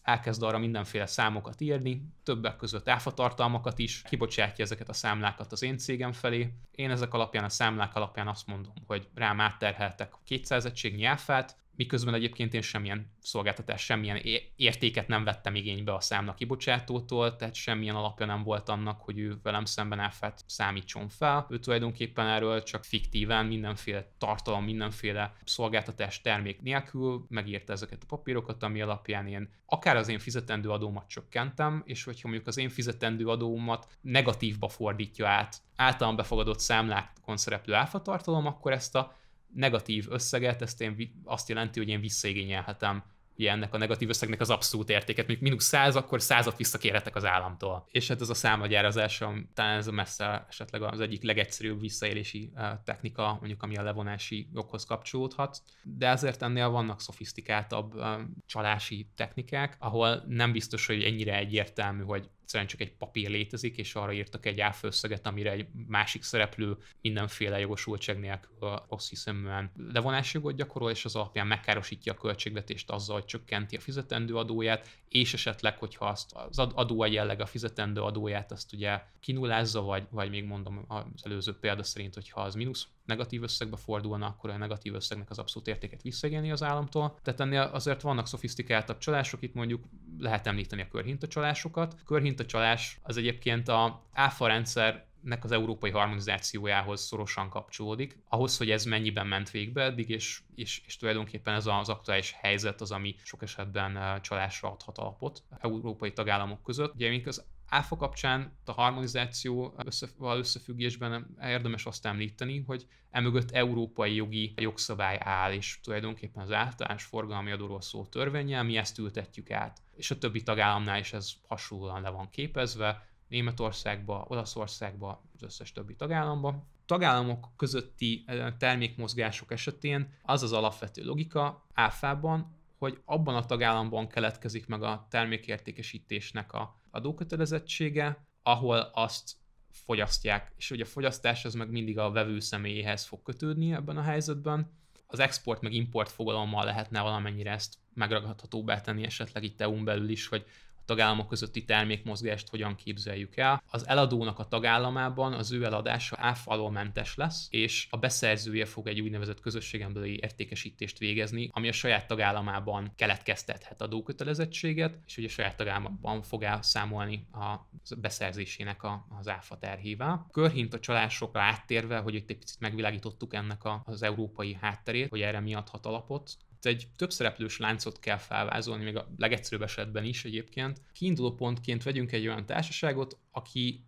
elkezd arra mindenféle számokat írni, többek között áfatartalmakat is, kibocsátja ezeket a számlákat az én cégem felé. Én ezek alapján, a számlák alapján azt mondom, hogy rám átterheltek 200 egységnyi áfát, miközben egyébként én semmilyen szolgáltatás, semmilyen értéket nem vettem igénybe a számnak kibocsátótól, tehát semmilyen alapja nem volt annak, hogy ő velem szemben áfát számítson fel. Ő tulajdonképpen erről csak fiktíven mindenféle tartalom, mindenféle szolgáltatás termék nélkül megírta ezeket a papírokat, ami alapján én akár az én fizetendő adómat csökkentem, és hogyha mondjuk az én fizetendő adómat negatívba fordítja át általán befogadott számlákon szereplő áfatartalom, akkor ezt a negatív összeget, ezt én azt jelenti, hogy én visszaigényelhetem ugye ennek a negatív összegnek az abszolút értéket, mondjuk mínusz 100, akkor százat visszakérhetek az államtól. És hát ez a számlagyárazás, talán ez a messze esetleg az egyik legegyszerűbb visszaélési technika, mondjuk ami a levonási joghoz kapcsolódhat, de ezért ennél vannak szofisztikáltabb csalási technikák, ahol nem biztos, hogy ennyire egyértelmű, hogy egyszerűen csak egy papír létezik, és arra írtak egy áfőszeget, amire egy másik szereplő mindenféle jogosultság nélkül rossz hiszeműen levonási jogot gyakorol, és az alapján megkárosítja a költségvetést azzal, hogy csökkenti a fizetendő adóját, és esetleg, hogyha azt az adó jelleg a fizetendő adóját, azt ugye kinullázza, vagy, vagy még mondom az előző példa szerint, hogyha az mínusz negatív összegbe fordulna, akkor a negatív összegnek az abszolút értéket visszaigényli az államtól. Tehát ennél azért vannak szofisztikáltabb csalások, itt mondjuk lehet említeni a körhintacsalásokat. A körhintacsalás az egyébként a áfa rendszer nek az európai harmonizációjához szorosan kapcsolódik. Ahhoz, hogy ez mennyiben ment végbe eddig, és, és, és tulajdonképpen ez az aktuális helyzet az, ami sok esetben csalásra adhat alapot európai tagállamok között. Ugye az áfa kapcsán a harmonizáció összefüggésben összefüggésben érdemes azt említeni, hogy emögött európai jogi jogszabály áll, és tulajdonképpen az általános forgalmi adóról szóló törvényel mi ezt ültetjük át. És a többi tagállamnál is ez hasonlóan le van képezve, Németországba, Olaszországba, az összes többi tagállamba. Tagállamok közötti eh, termékmozgások esetén az az alapvető logika áfában, hogy abban a tagállamban keletkezik meg a termékértékesítésnek a adókötelezettsége, ahol azt fogyasztják, és hogy a fogyasztás az meg mindig a vevő személyéhez fog kötődni ebben a helyzetben. Az export meg import fogalommal lehetne valamennyire ezt megragadhatóbbá tenni esetleg itt EU-n belül is, hogy tagállamok közötti termékmozgást hogyan képzeljük el. Az eladónak a tagállamában az ő eladása áfa mentes lesz, és a beszerzője fog egy úgynevezett közösségen belüli értékesítést végezni, ami a saját tagállamában keletkeztethet adókötelezettséget, és ugye a saját tagállamban fog elszámolni a beszerzésének a, az áfa terhével. Körhint a csalásokra áttérve, hogy itt egy picit megvilágítottuk ennek a, az európai hátterét, hogy erre mi adhat alapot egy több szereplős láncot kell felvázolni, még a legegyszerűbb esetben is egyébként. Kiinduló pontként vegyünk egy olyan társaságot, aki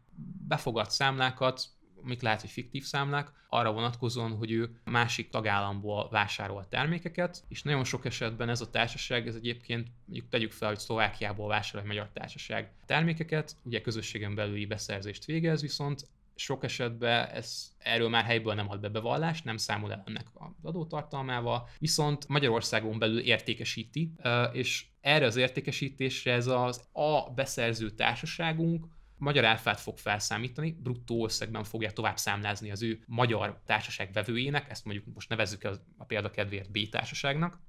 befogad számlákat, amik lehet, hogy fiktív számlák, arra vonatkozóan, hogy ő másik tagállamból vásárol termékeket, és nagyon sok esetben ez a társaság, ez egyébként mondjuk tegyük fel, hogy Szlovákiából vásárol egy magyar társaság termékeket, ugye közösségen belüli beszerzést végez, viszont sok esetben ez, erről már helyből nem ad be bevallást, nem számol el ennek az adótartalmával, viszont Magyarországon belül értékesíti, és erre az értékesítésre ez az a beszerző társaságunk magyar áfát fog felszámítani, bruttó összegben fogja tovább számlázni az ő magyar társaság vevőjének, ezt mondjuk most nevezzük a példa kedvéért B társaságnak.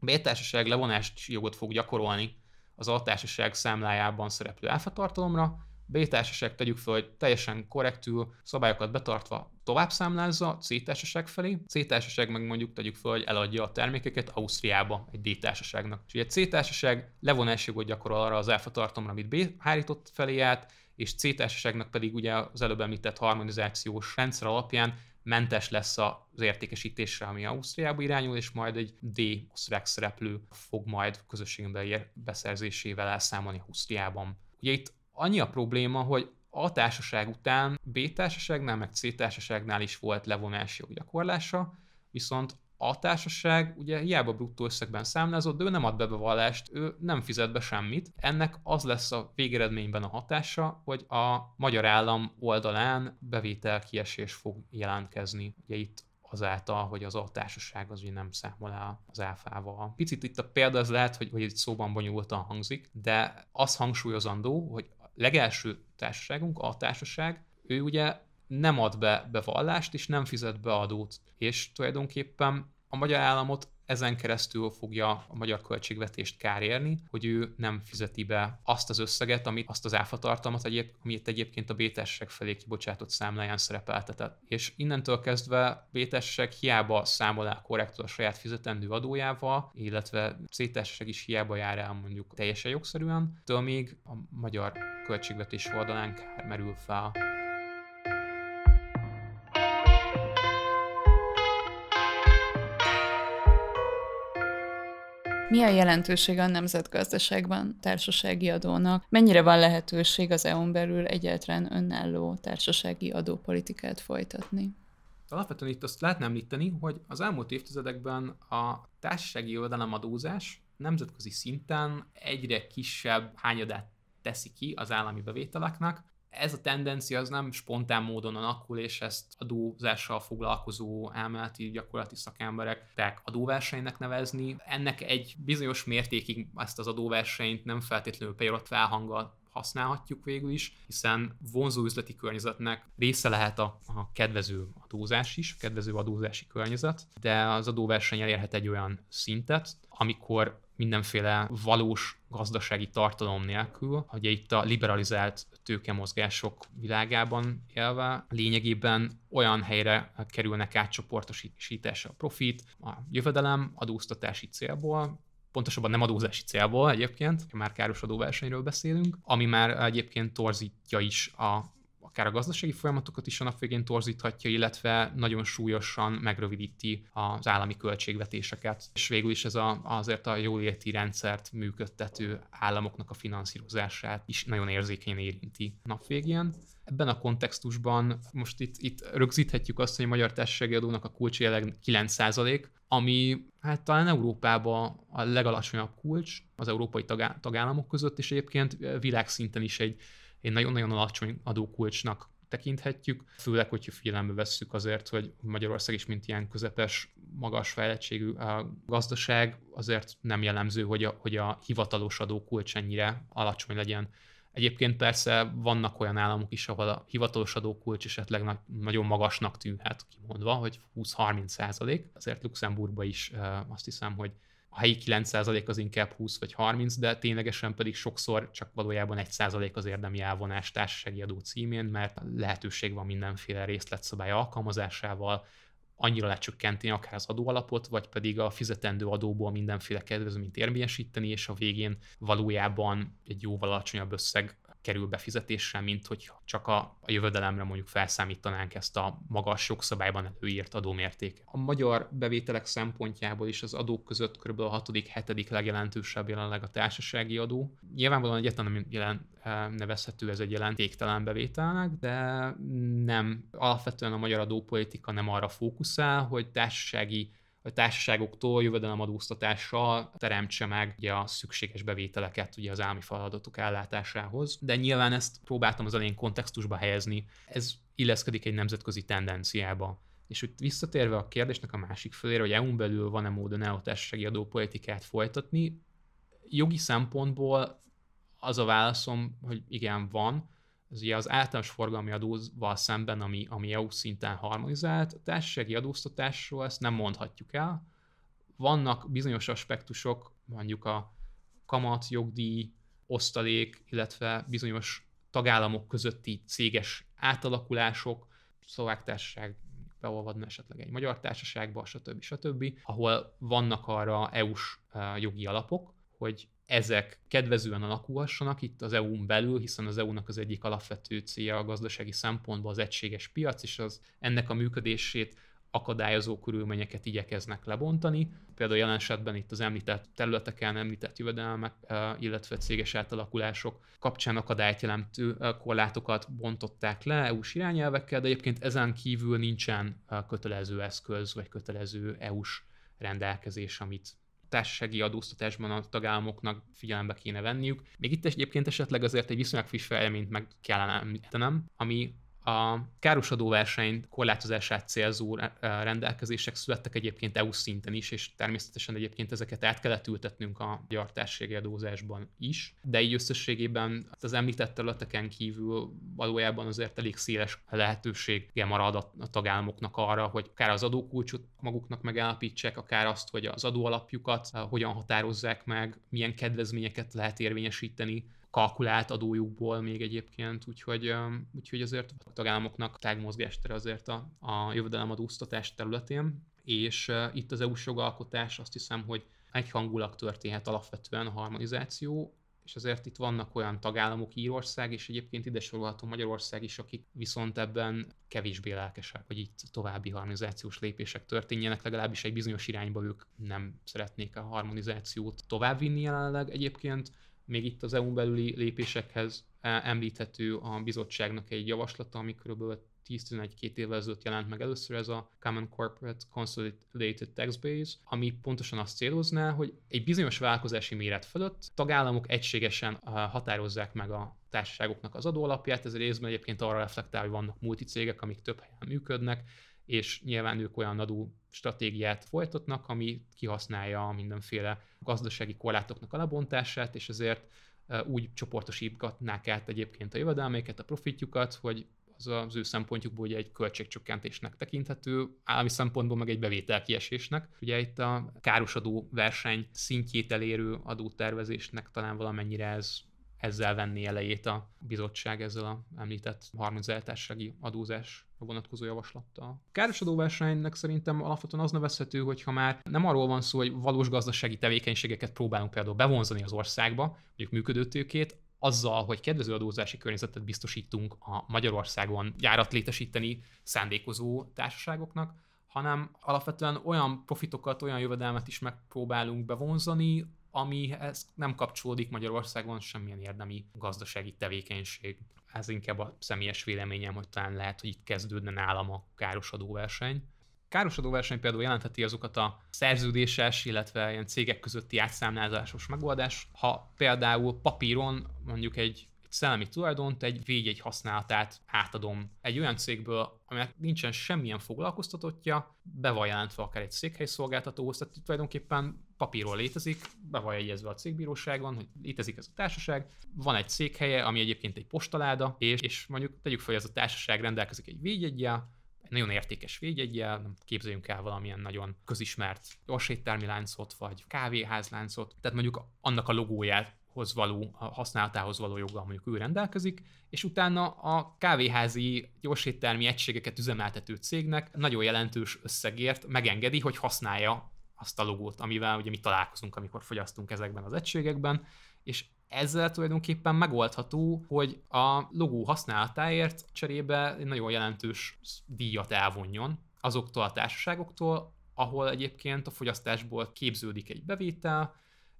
A B társaság levonási jogot fog gyakorolni az A társaság számlájában szereplő áfatartalomra, B társaság tegyük fel, hogy teljesen korrektül, szabályokat betartva tovább számlázza C társaság felé, C társaság meg mondjuk tegyük fel, hogy eladja a termékeket Ausztriába egy D társaságnak. És ugye C társaság levonási jogot gyakorol arra az áfa tartomra, amit B hárított felé át, és C társaságnak pedig ugye az előbb említett harmonizációs rendszer alapján mentes lesz az értékesítésre, ami Ausztriába irányul, és majd egy D osztrák szereplő fog majd közösségen beszerzésével elszámolni Ausztriában. Ugye itt annyi a probléma, hogy a társaság után B társaságnál, meg C társaságnál is volt levonási joggyakorlása, viszont a társaság ugye hiába bruttó összegben számlázott, de ő nem ad be bevallást, ő nem fizet be semmit. Ennek az lesz a végeredményben a hatása, hogy a magyar állam oldalán bevétel kiesés fog jelentkezni. Ugye itt azáltal, hogy az a társaság az ugye nem számol el az áfával. Picit itt a példa az lehet, hogy, hogy itt szóban bonyolultan hangzik, de az hangsúlyozandó, hogy legelső társaságunk, a társaság, ő ugye nem ad be bevallást, és nem fizet be adót. És tulajdonképpen a magyar államot ezen keresztül fogja a magyar költségvetést kár érni, hogy ő nem fizeti be azt az összeget, amit azt az áfatartalmat, amit egyébként a b felé kibocsátott számláján szerepeltetett. És innentől kezdve b hiába számol el korrektul a saját fizetendő adójával, illetve c is hiába jár el mondjuk teljesen jogszerűen, től még a magyar költségvetés oldalán kár merül fel. Mi a jelentőség a nemzetgazdaságban társasági adónak? Mennyire van lehetőség az EU-n belül egyáltalán önálló társasági adópolitikát folytatni? Alapvetően itt azt lehetne említeni, hogy az elmúlt évtizedekben a társasági jövedelemadózás nemzetközi szinten egyre kisebb hányadát teszi ki az állami bevételeknek, ez a tendencia az nem spontán módon alakul, és ezt adózással foglalkozó elméleti gyakorlati szakemberek tehát adóversenynek nevezni. Ennek egy bizonyos mértékig ezt az adóversenyt nem feltétlenül pejorat felhanggal használhatjuk végül is, hiszen vonzó üzleti környezetnek része lehet a, a kedvező adózás is, kedvező adózási környezet, de az adóverseny elérhet egy olyan szintet, amikor mindenféle valós gazdasági tartalom nélkül, hogy itt a liberalizált tőkemozgások világában élve lényegében olyan helyre kerülnek átcsoportosításra a profit, a jövedelem adóztatási célból, pontosabban nem adózási célból egyébként, már káros adóversenyről beszélünk, ami már egyébként torzítja is a akár a gazdasági folyamatokat is a nap végén torzíthatja, illetve nagyon súlyosan megrövidíti az állami költségvetéseket. És végül is ez a, azért a jóléti rendszert működtető államoknak a finanszírozását is nagyon érzékenyen érinti nap végén. Ebben a kontextusban most itt, itt rögzíthetjük azt, hogy a magyar társasági adónak a kulcs jelenleg 9%, ami hát talán Európában a legalacsonyabb kulcs az európai tagállamok között, és egyébként világszinten is egy egy nagyon-nagyon alacsony adókulcsnak tekinthetjük, főleg, hogyha figyelembe vesszük azért, hogy Magyarország is, mint ilyen közepes, magas fejlettségű gazdaság, azért nem jellemző, hogy a, hogy a hivatalos adókulcs ennyire alacsony legyen. Egyébként persze vannak olyan államok is, ahol a hivatalos adókulcs esetleg na- nagyon magasnak tűnhet, kimondva, hogy 20-30 százalék. Azért Luxemburgban is azt hiszem, hogy a helyi 9% az inkább 20 vagy 30, de ténylegesen pedig sokszor csak valójában 1% az érdemi elvonás társasági adó címén, mert lehetőség van mindenféle részletszabály alkalmazásával, annyira lecsökkenteni akár az adóalapot, vagy pedig a fizetendő adóból mindenféle kedvezményt érvényesíteni, és a végén valójában egy jóval alacsonyabb összeg kerül befizetésre, mint hogy csak a, a jövedelemre mondjuk felszámítanánk ezt a magas jogszabályban előírt adómérték. A magyar bevételek szempontjából is az adók között kb. a hatodik, hetedik legjelentősebb jelenleg a társasági adó. Nyilvánvalóan egyetlen nem jelen, eh, nevezhető ez egy jelentéktelen bevételnek, de nem, alapvetően a magyar adópolitika nem arra fókuszál, hogy társasági a társaságoktól jövedelemadóztatással teremtse meg ugye a szükséges bevételeket ugye az állami feladatok ellátásához. De nyilván ezt próbáltam az elején kontextusba helyezni. Ez illeszkedik egy nemzetközi tendenciába. És úgy visszatérve a kérdésnek a másik fölére, hogy EU-n belül van-e módon a társasági adópolitikát folytatni, jogi szempontból az a válaszom, hogy igen, van, ez ugye az általános forgalmi adóval szemben, ami, ami EU szinten harmonizált, a társasági adóztatásról ezt nem mondhatjuk el. Vannak bizonyos aspektusok, mondjuk a kamat, jogdíj, osztalék, illetve bizonyos tagállamok közötti céges átalakulások, szlovák társaság beolvadna esetleg egy magyar társaságba, stb. stb., ahol vannak arra EU-s eh, jogi alapok, hogy ezek kedvezően alakulhassanak itt az EU-n belül, hiszen az EU-nak az egyik alapvető célja a gazdasági szempontból az egységes piac, és az ennek a működését akadályozó körülményeket igyekeznek lebontani. Például jelen esetben itt az említett területeken említett jövedelmek, eh, illetve céges átalakulások kapcsán akadályt jelentő eh, korlátokat bontották le EU-s irányelvekkel, de egyébként ezen kívül nincsen eh, kötelező eszköz vagy kötelező EU-s rendelkezés, amit társasági adóztatásban a tagállamoknak figyelembe kéne venniük. Még itt egyébként esetleg azért egy viszonylag friss fejleményt meg kellene említenem, ami a káros adóverseny korlátozását célzó rendelkezések születtek egyébként EU szinten is, és természetesen egyébként ezeket át kellett ültetnünk a gyartásségi adózásban is, de így összességében az említett területeken kívül valójában azért elég széles lehetősége marad a tagállamoknak arra, hogy akár az adókulcsot maguknak megállapítsák, akár azt, hogy az adóalapjukat hogyan határozzák meg, milyen kedvezményeket lehet érvényesíteni, kalkulált adójukból még egyébként, úgyhogy, úgyhogy azért a tagállamoknak tágmozgástere azért a, a jövedelemadóztatás területén, és itt az EU-s jogalkotás azt hiszem, hogy egyhangulag történhet alapvetően a harmonizáció, és azért itt vannak olyan tagállamok, Írország, és egyébként ide sorolható Magyarország is, akik viszont ebben kevésbé lelkesek, hogy itt további harmonizációs lépések történjenek, legalábbis egy bizonyos irányba ők nem szeretnék a harmonizációt továbbvinni jelenleg. Egyébként még itt az EU belüli lépésekhez e, említhető a bizottságnak egy javaslata, ami kb. 10-11-2 évvel ezelőtt jelent meg először ez a Common Corporate Consolidated Tax Base, ami pontosan azt célozná, hogy egy bizonyos vállalkozási méret fölött tagállamok egységesen határozzák meg a társaságoknak az adóalapját, ez részben egyébként arra reflektál, hogy vannak multicégek, amik több helyen működnek, és nyilván ők olyan adó stratégiát folytatnak, ami kihasználja mindenféle gazdasági korlátoknak a lebontását, és ezért úgy csoportosítgatnák át egyébként a jövedelmeiket, a profitjukat, hogy az az ő szempontjukból ugye egy költségcsökkentésnek tekinthető, állami szempontból meg egy bevételkiesésnek. Ugye itt a károsodó verseny szintjét elérő adótervezésnek talán valamennyire ez ezzel venni elejét a bizottság ezzel a említett harmonizáltársági adózás vonatkozó javaslattal. A káros adóversenynek szerintem alapvetően az nevezhető, hogy ha már nem arról van szó, hogy valós gazdasági tevékenységeket próbálunk például bevonzani az országba, mondjuk működőtőkét, azzal, hogy kedvező adózási környezetet biztosítunk a Magyarországon gyárat létesíteni szándékozó társaságoknak, hanem alapvetően olyan profitokat, olyan jövedelmet is megpróbálunk bevonzani, amihez nem kapcsolódik Magyarországon semmilyen érdemi gazdasági tevékenység. Ez inkább a személyes véleményem, hogy talán lehet, hogy itt kezdődne nálam a káros adóverseny. Káros adóverseny például jelentheti azokat a szerződéses, illetve ilyen cégek közötti átszámlázásos megoldás. Ha például papíron mondjuk egy szellemi tulajdont, egy védjegy használatát átadom egy olyan cégből, aminek nincsen semmilyen foglalkoztatottja, be van jelentve akár egy székhelyszolgáltatóhoz, tehát tulajdonképpen papíról létezik, be van jegyezve a cégbíróságon, hogy létezik ez a társaság, van egy székhelye, ami egyébként egy postaláda, és, és mondjuk tegyük fel, hogy ez a társaság rendelkezik egy védjegyel, egy nagyon értékes védjegyel, képzeljünk el valamilyen nagyon közismert gyorséttermi láncot, vagy kávéházláncot, tehát mondjuk annak a logóját hoz való, a használatához való joggal mondjuk ő rendelkezik, és utána a kávéházi gyorséttermi egységeket üzemeltető cégnek nagyon jelentős összegért megengedi, hogy használja azt a logót, amivel ugye mi találkozunk, amikor fogyasztunk ezekben az egységekben, és ezzel tulajdonképpen megoldható, hogy a logó használatáért cserébe egy nagyon jelentős díjat elvonjon azoktól a társaságoktól, ahol egyébként a fogyasztásból képződik egy bevétel,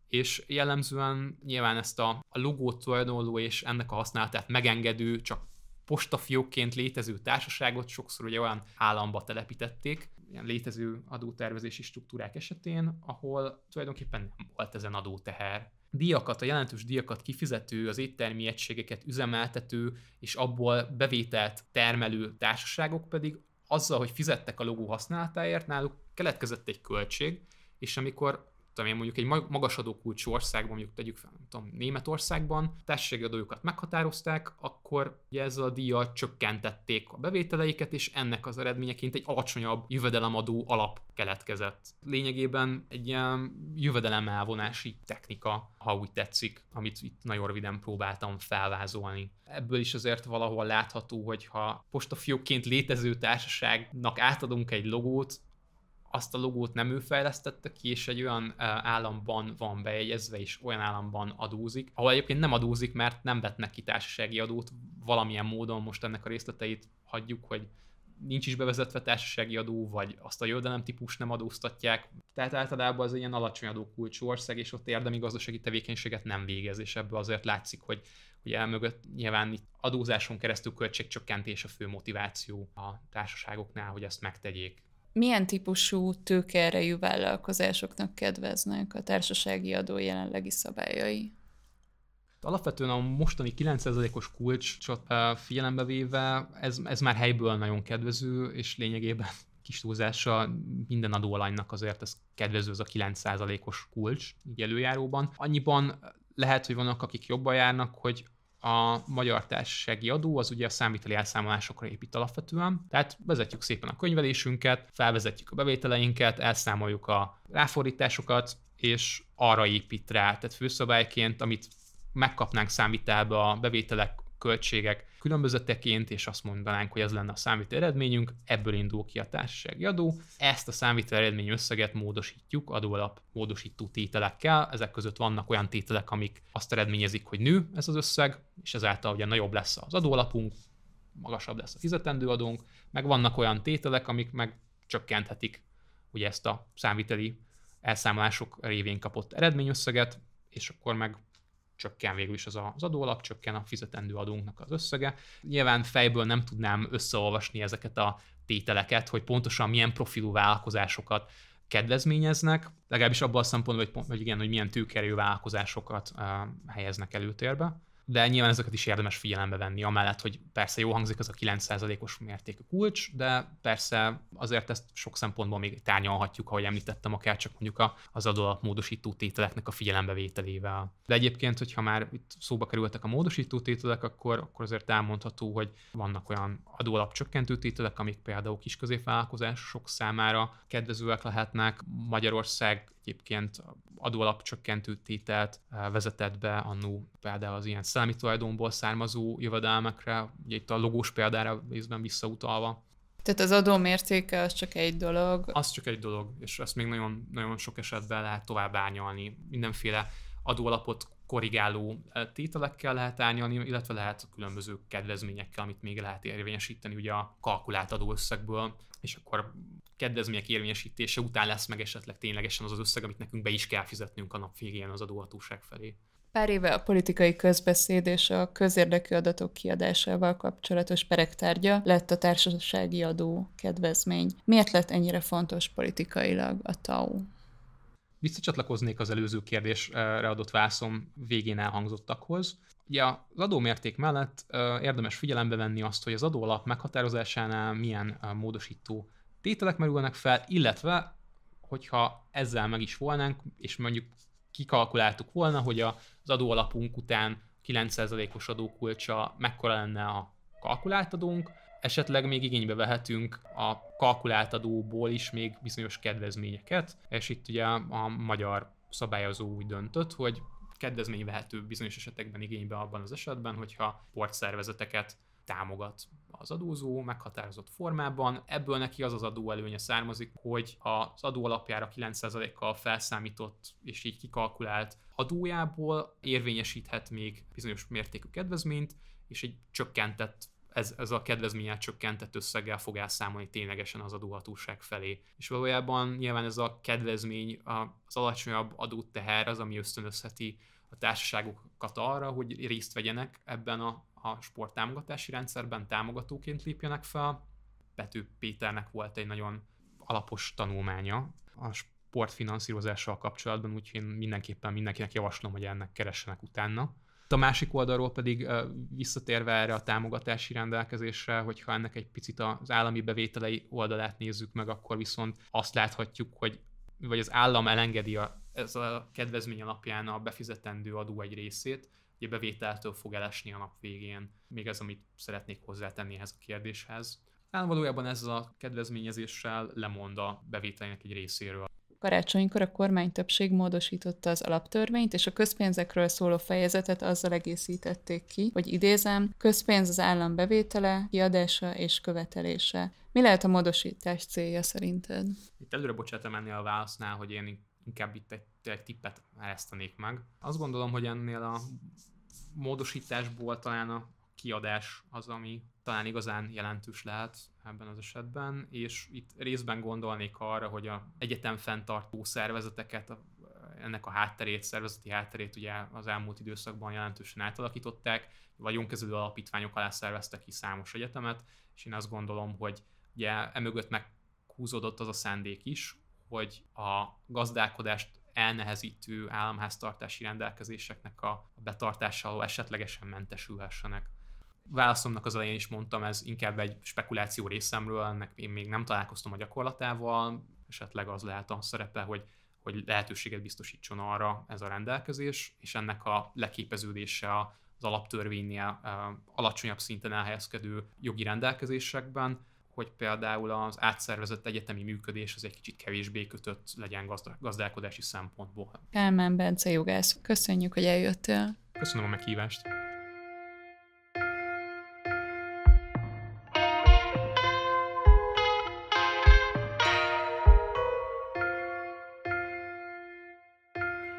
és jellemzően nyilván ezt a, logót tulajdonló és ennek a használatát megengedő, csak postafiókként létező társaságot sokszor ugye olyan államba telepítették, ilyen létező adótervezési struktúrák esetén, ahol tulajdonképpen nem volt ezen adóteher. Díjakat, a jelentős díjakat kifizető, az éttermi egységeket üzemeltető és abból bevételt termelő társaságok pedig azzal, hogy fizettek a logó használatáért, náluk keletkezett egy költség, és amikor tudom én mondjuk egy magas adókulcsú országban, mondjuk tegyük fel, nem tudom, Németországban társasági adójukat meghatározták, akkor ugye ezzel a díjjal csökkentették a bevételeiket, és ennek az eredményeként egy alacsonyabb jövedelemadó alap keletkezett. Lényegében egy ilyen jövedelem elvonási technika, ha úgy tetszik, amit itt nagyon röviden próbáltam felvázolni. Ebből is azért valahol látható, hogy ha postafiókként létező társaságnak átadunk egy logót, azt a logót nem ő fejlesztette ki, és egy olyan államban van bejegyezve, és olyan államban adózik, ahol egyébként nem adózik, mert nem vetnek ki társasági adót valamilyen módon, most ennek a részleteit hagyjuk, hogy nincs is bevezetve társasági adó, vagy azt a jövedelem típus nem adóztatják. Tehát általában az ilyen alacsony adókulcsú ország, és ott érdemi gazdasági tevékenységet nem végez, és ebből azért látszik, hogy hogy elmögött nyilván itt adózáson keresztül költségcsökkentés a fő motiváció a társaságoknál, hogy ezt megtegyék milyen típusú tőkeerejű vállalkozásoknak kedveznek a társasági adó jelenlegi szabályai? Alapvetően a mostani 9%-os kulcsot figyelembe véve ez, ez már helyből nagyon kedvező, és lényegében kis túlzással minden adóalanynak azért ez kedvező az a 9%-os kulcs így előjáróban. Annyiban lehet, hogy vannak, akik jobban járnak, hogy a magyar társasági adó az ugye a számviteli elszámolásokra épít alapvetően. Tehát vezetjük szépen a könyvelésünket, felvezetjük a bevételeinket, elszámoljuk a ráfordításokat, és arra épít rá. Tehát főszabályként, amit megkapnánk számvitelbe a bevételek költségek különbözeteként, és azt mondanánk, hogy ez lenne a számvitel eredményünk, ebből indul ki a társasági adó. Ezt a számvitel eredmény összeget módosítjuk adóalap módosító tételekkel. Ezek között vannak olyan tételek, amik azt eredményezik, hogy nő ez az összeg, és ezáltal ugye nagyobb lesz az adóalapunk, magasabb lesz a fizetendő adónk, meg vannak olyan tételek, amik meg csökkenthetik ugye ezt a számviteli elszámolások révén kapott eredményösszeget, és akkor meg csökken végül is az, az adóalap, csökken a fizetendő adónknak az összege. Nyilván fejből nem tudnám összeolvasni ezeket a tételeket, hogy pontosan milyen profilú vállalkozásokat kedvezményeznek, legalábbis abban a szempontból, hogy, hogy igen, hogy milyen tőkerő vállalkozásokat uh, helyeznek előtérbe de nyilván ezeket is érdemes figyelembe venni, amellett, hogy persze jó hangzik az a 9%-os mértékű kulcs, de persze azért ezt sok szempontból még tárnyalhatjuk, ahogy említettem, akár csak mondjuk az adóalap módosító tételeknek a figyelembevételével. De egyébként, hogyha már itt szóba kerültek a módosító tételek, akkor, akkor azért elmondható, hogy vannak olyan adóalap csökkentő tételek, amik például kisközépvállalkozások számára kedvezőek lehetnek. Magyarország egyébként adóalap csökkentő tételt eh, vezetett be annó például az ilyen szellemi tulajdonból származó jövedelmekre, ugye itt a logós példára részben visszautalva. Tehát az adó mértéke az csak egy dolog. Az csak egy dolog, és ezt még nagyon, nagyon sok esetben lehet tovább árnyalni. Mindenféle adóalapot korrigáló eh, tételekkel lehet árnyalni, illetve lehet a különböző kedvezményekkel, amit még lehet érvényesíteni ugye a kalkulált adóösszegből, és akkor kedvezmények érvényesítése után lesz meg esetleg ténylegesen az az összeg, amit nekünk be is kell fizetnünk a nap végén az adóhatóság felé. Pár éve a politikai közbeszéd és a közérdekű adatok kiadásával kapcsolatos perektárgya lett a társasági adó kedvezmény. Miért lett ennyire fontos politikailag a TAU? Visszacsatlakoznék az előző kérdésre adott válaszom végén elhangzottakhoz. Ugye az adómérték mellett érdemes figyelembe venni azt, hogy az adóalap meghatározásánál milyen módosító tételek merülnek fel, illetve hogyha ezzel meg is volnánk, és mondjuk kikalkuláltuk volna, hogy az adóalapunk után 9%-os adókulcsa mekkora lenne a kalkulált adónk, esetleg még igénybe vehetünk a kalkulált adóból is még bizonyos kedvezményeket, és itt ugye a magyar szabályozó úgy döntött, hogy kedvezmény vehető bizonyos esetekben igénybe abban az esetben, hogyha portszervezeteket támogat az adózó meghatározott formában, ebből neki az az adóelőnye származik, hogy az adó alapjára 9%-kal felszámított és így kikalkulált adójából érvényesíthet még bizonyos mértékű kedvezményt, és egy csökkentett ez, ez a kedvezményet csökkentett összeggel fog elszámolni ténylegesen az adóhatóság felé. És valójában nyilván ez a kedvezmény, az alacsonyabb adóteher az, ami ösztönözheti a társaságokat arra, hogy részt vegyenek ebben a, a sporttámogatási rendszerben, támogatóként lépjenek fel. Pető Péternek volt egy nagyon alapos tanulmánya a sportfinanszírozással kapcsolatban, úgyhogy én mindenképpen mindenkinek javaslom, hogy ennek keressenek utána. A másik oldalról pedig visszatérve erre a támogatási rendelkezésre, hogyha ennek egy picit az állami bevételei oldalát nézzük meg, akkor viszont azt láthatjuk, hogy vagy az állam elengedi a, ez a kedvezmény alapján a befizetendő adó egy részét, ugye bevételtől fog elesni a nap végén. Még ez, amit szeretnék hozzátenni ehhez a kérdéshez. Valójában ezzel a kedvezményezéssel lemond a bevételének egy részéről. Karácsonykor a kormány többség módosította az alaptörvényt, és a közpénzekről szóló fejezetet azzal egészítették ki, hogy idézem, közpénz az állam bevétele, kiadása és követelése. Mi lehet a módosítás célja szerinted? Itt előre bocsátom ennél a válasznál, hogy én inkább itt egy, egy tippet eresztenék meg. Azt gondolom, hogy ennél a módosításból talán a kiadás az, ami talán igazán jelentős lehet ebben az esetben, és itt részben gondolnék arra, hogy a egyetem fenntartó szervezeteket, ennek a hátterét, szervezeti hátterét ugye az elmúlt időszakban jelentősen átalakították, vagyonkezelő alapítványok alá szerveztek ki számos egyetemet, és én azt gondolom, hogy ugye emögött meghúzódott az a szándék is, hogy a gazdálkodást elnehezítő államháztartási rendelkezéseknek a betartása esetlegesen mentesülhessenek. Válaszomnak az elején is mondtam, ez inkább egy spekuláció részemről, ennek én még nem találkoztam a gyakorlatával, esetleg az lehet a szerepe, hogy, hogy lehetőséget biztosítson arra ez a rendelkezés, és ennek a leképeződése az alaptörvénynél alacsonyabb szinten elhelyezkedő jogi rendelkezésekben, hogy például az átszervezett egyetemi működés az egy kicsit kevésbé kötött legyen gazdálkodási szempontból. Kálmán Bence jogász, köszönjük, hogy eljöttél. Köszönöm a meghívást.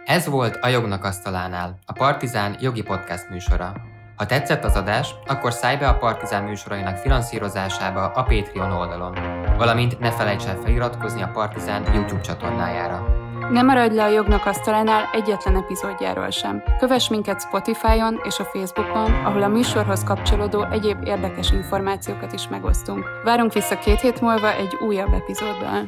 Ez volt a Jognak Asztalánál, a Partizán jogi podcast műsora. Ha tetszett az adás, akkor szállj be a Partizán műsorainak finanszírozásába a Patreon oldalon, valamint ne felejts el feliratkozni a Partizán YouTube csatornájára. Ne maradj le a Jognak Asztalánál egyetlen epizódjáról sem. Kövess minket Spotify-on és a Facebookon, ahol a műsorhoz kapcsolódó egyéb érdekes információkat is megosztunk. Várunk vissza két hét múlva egy újabb epizóddal.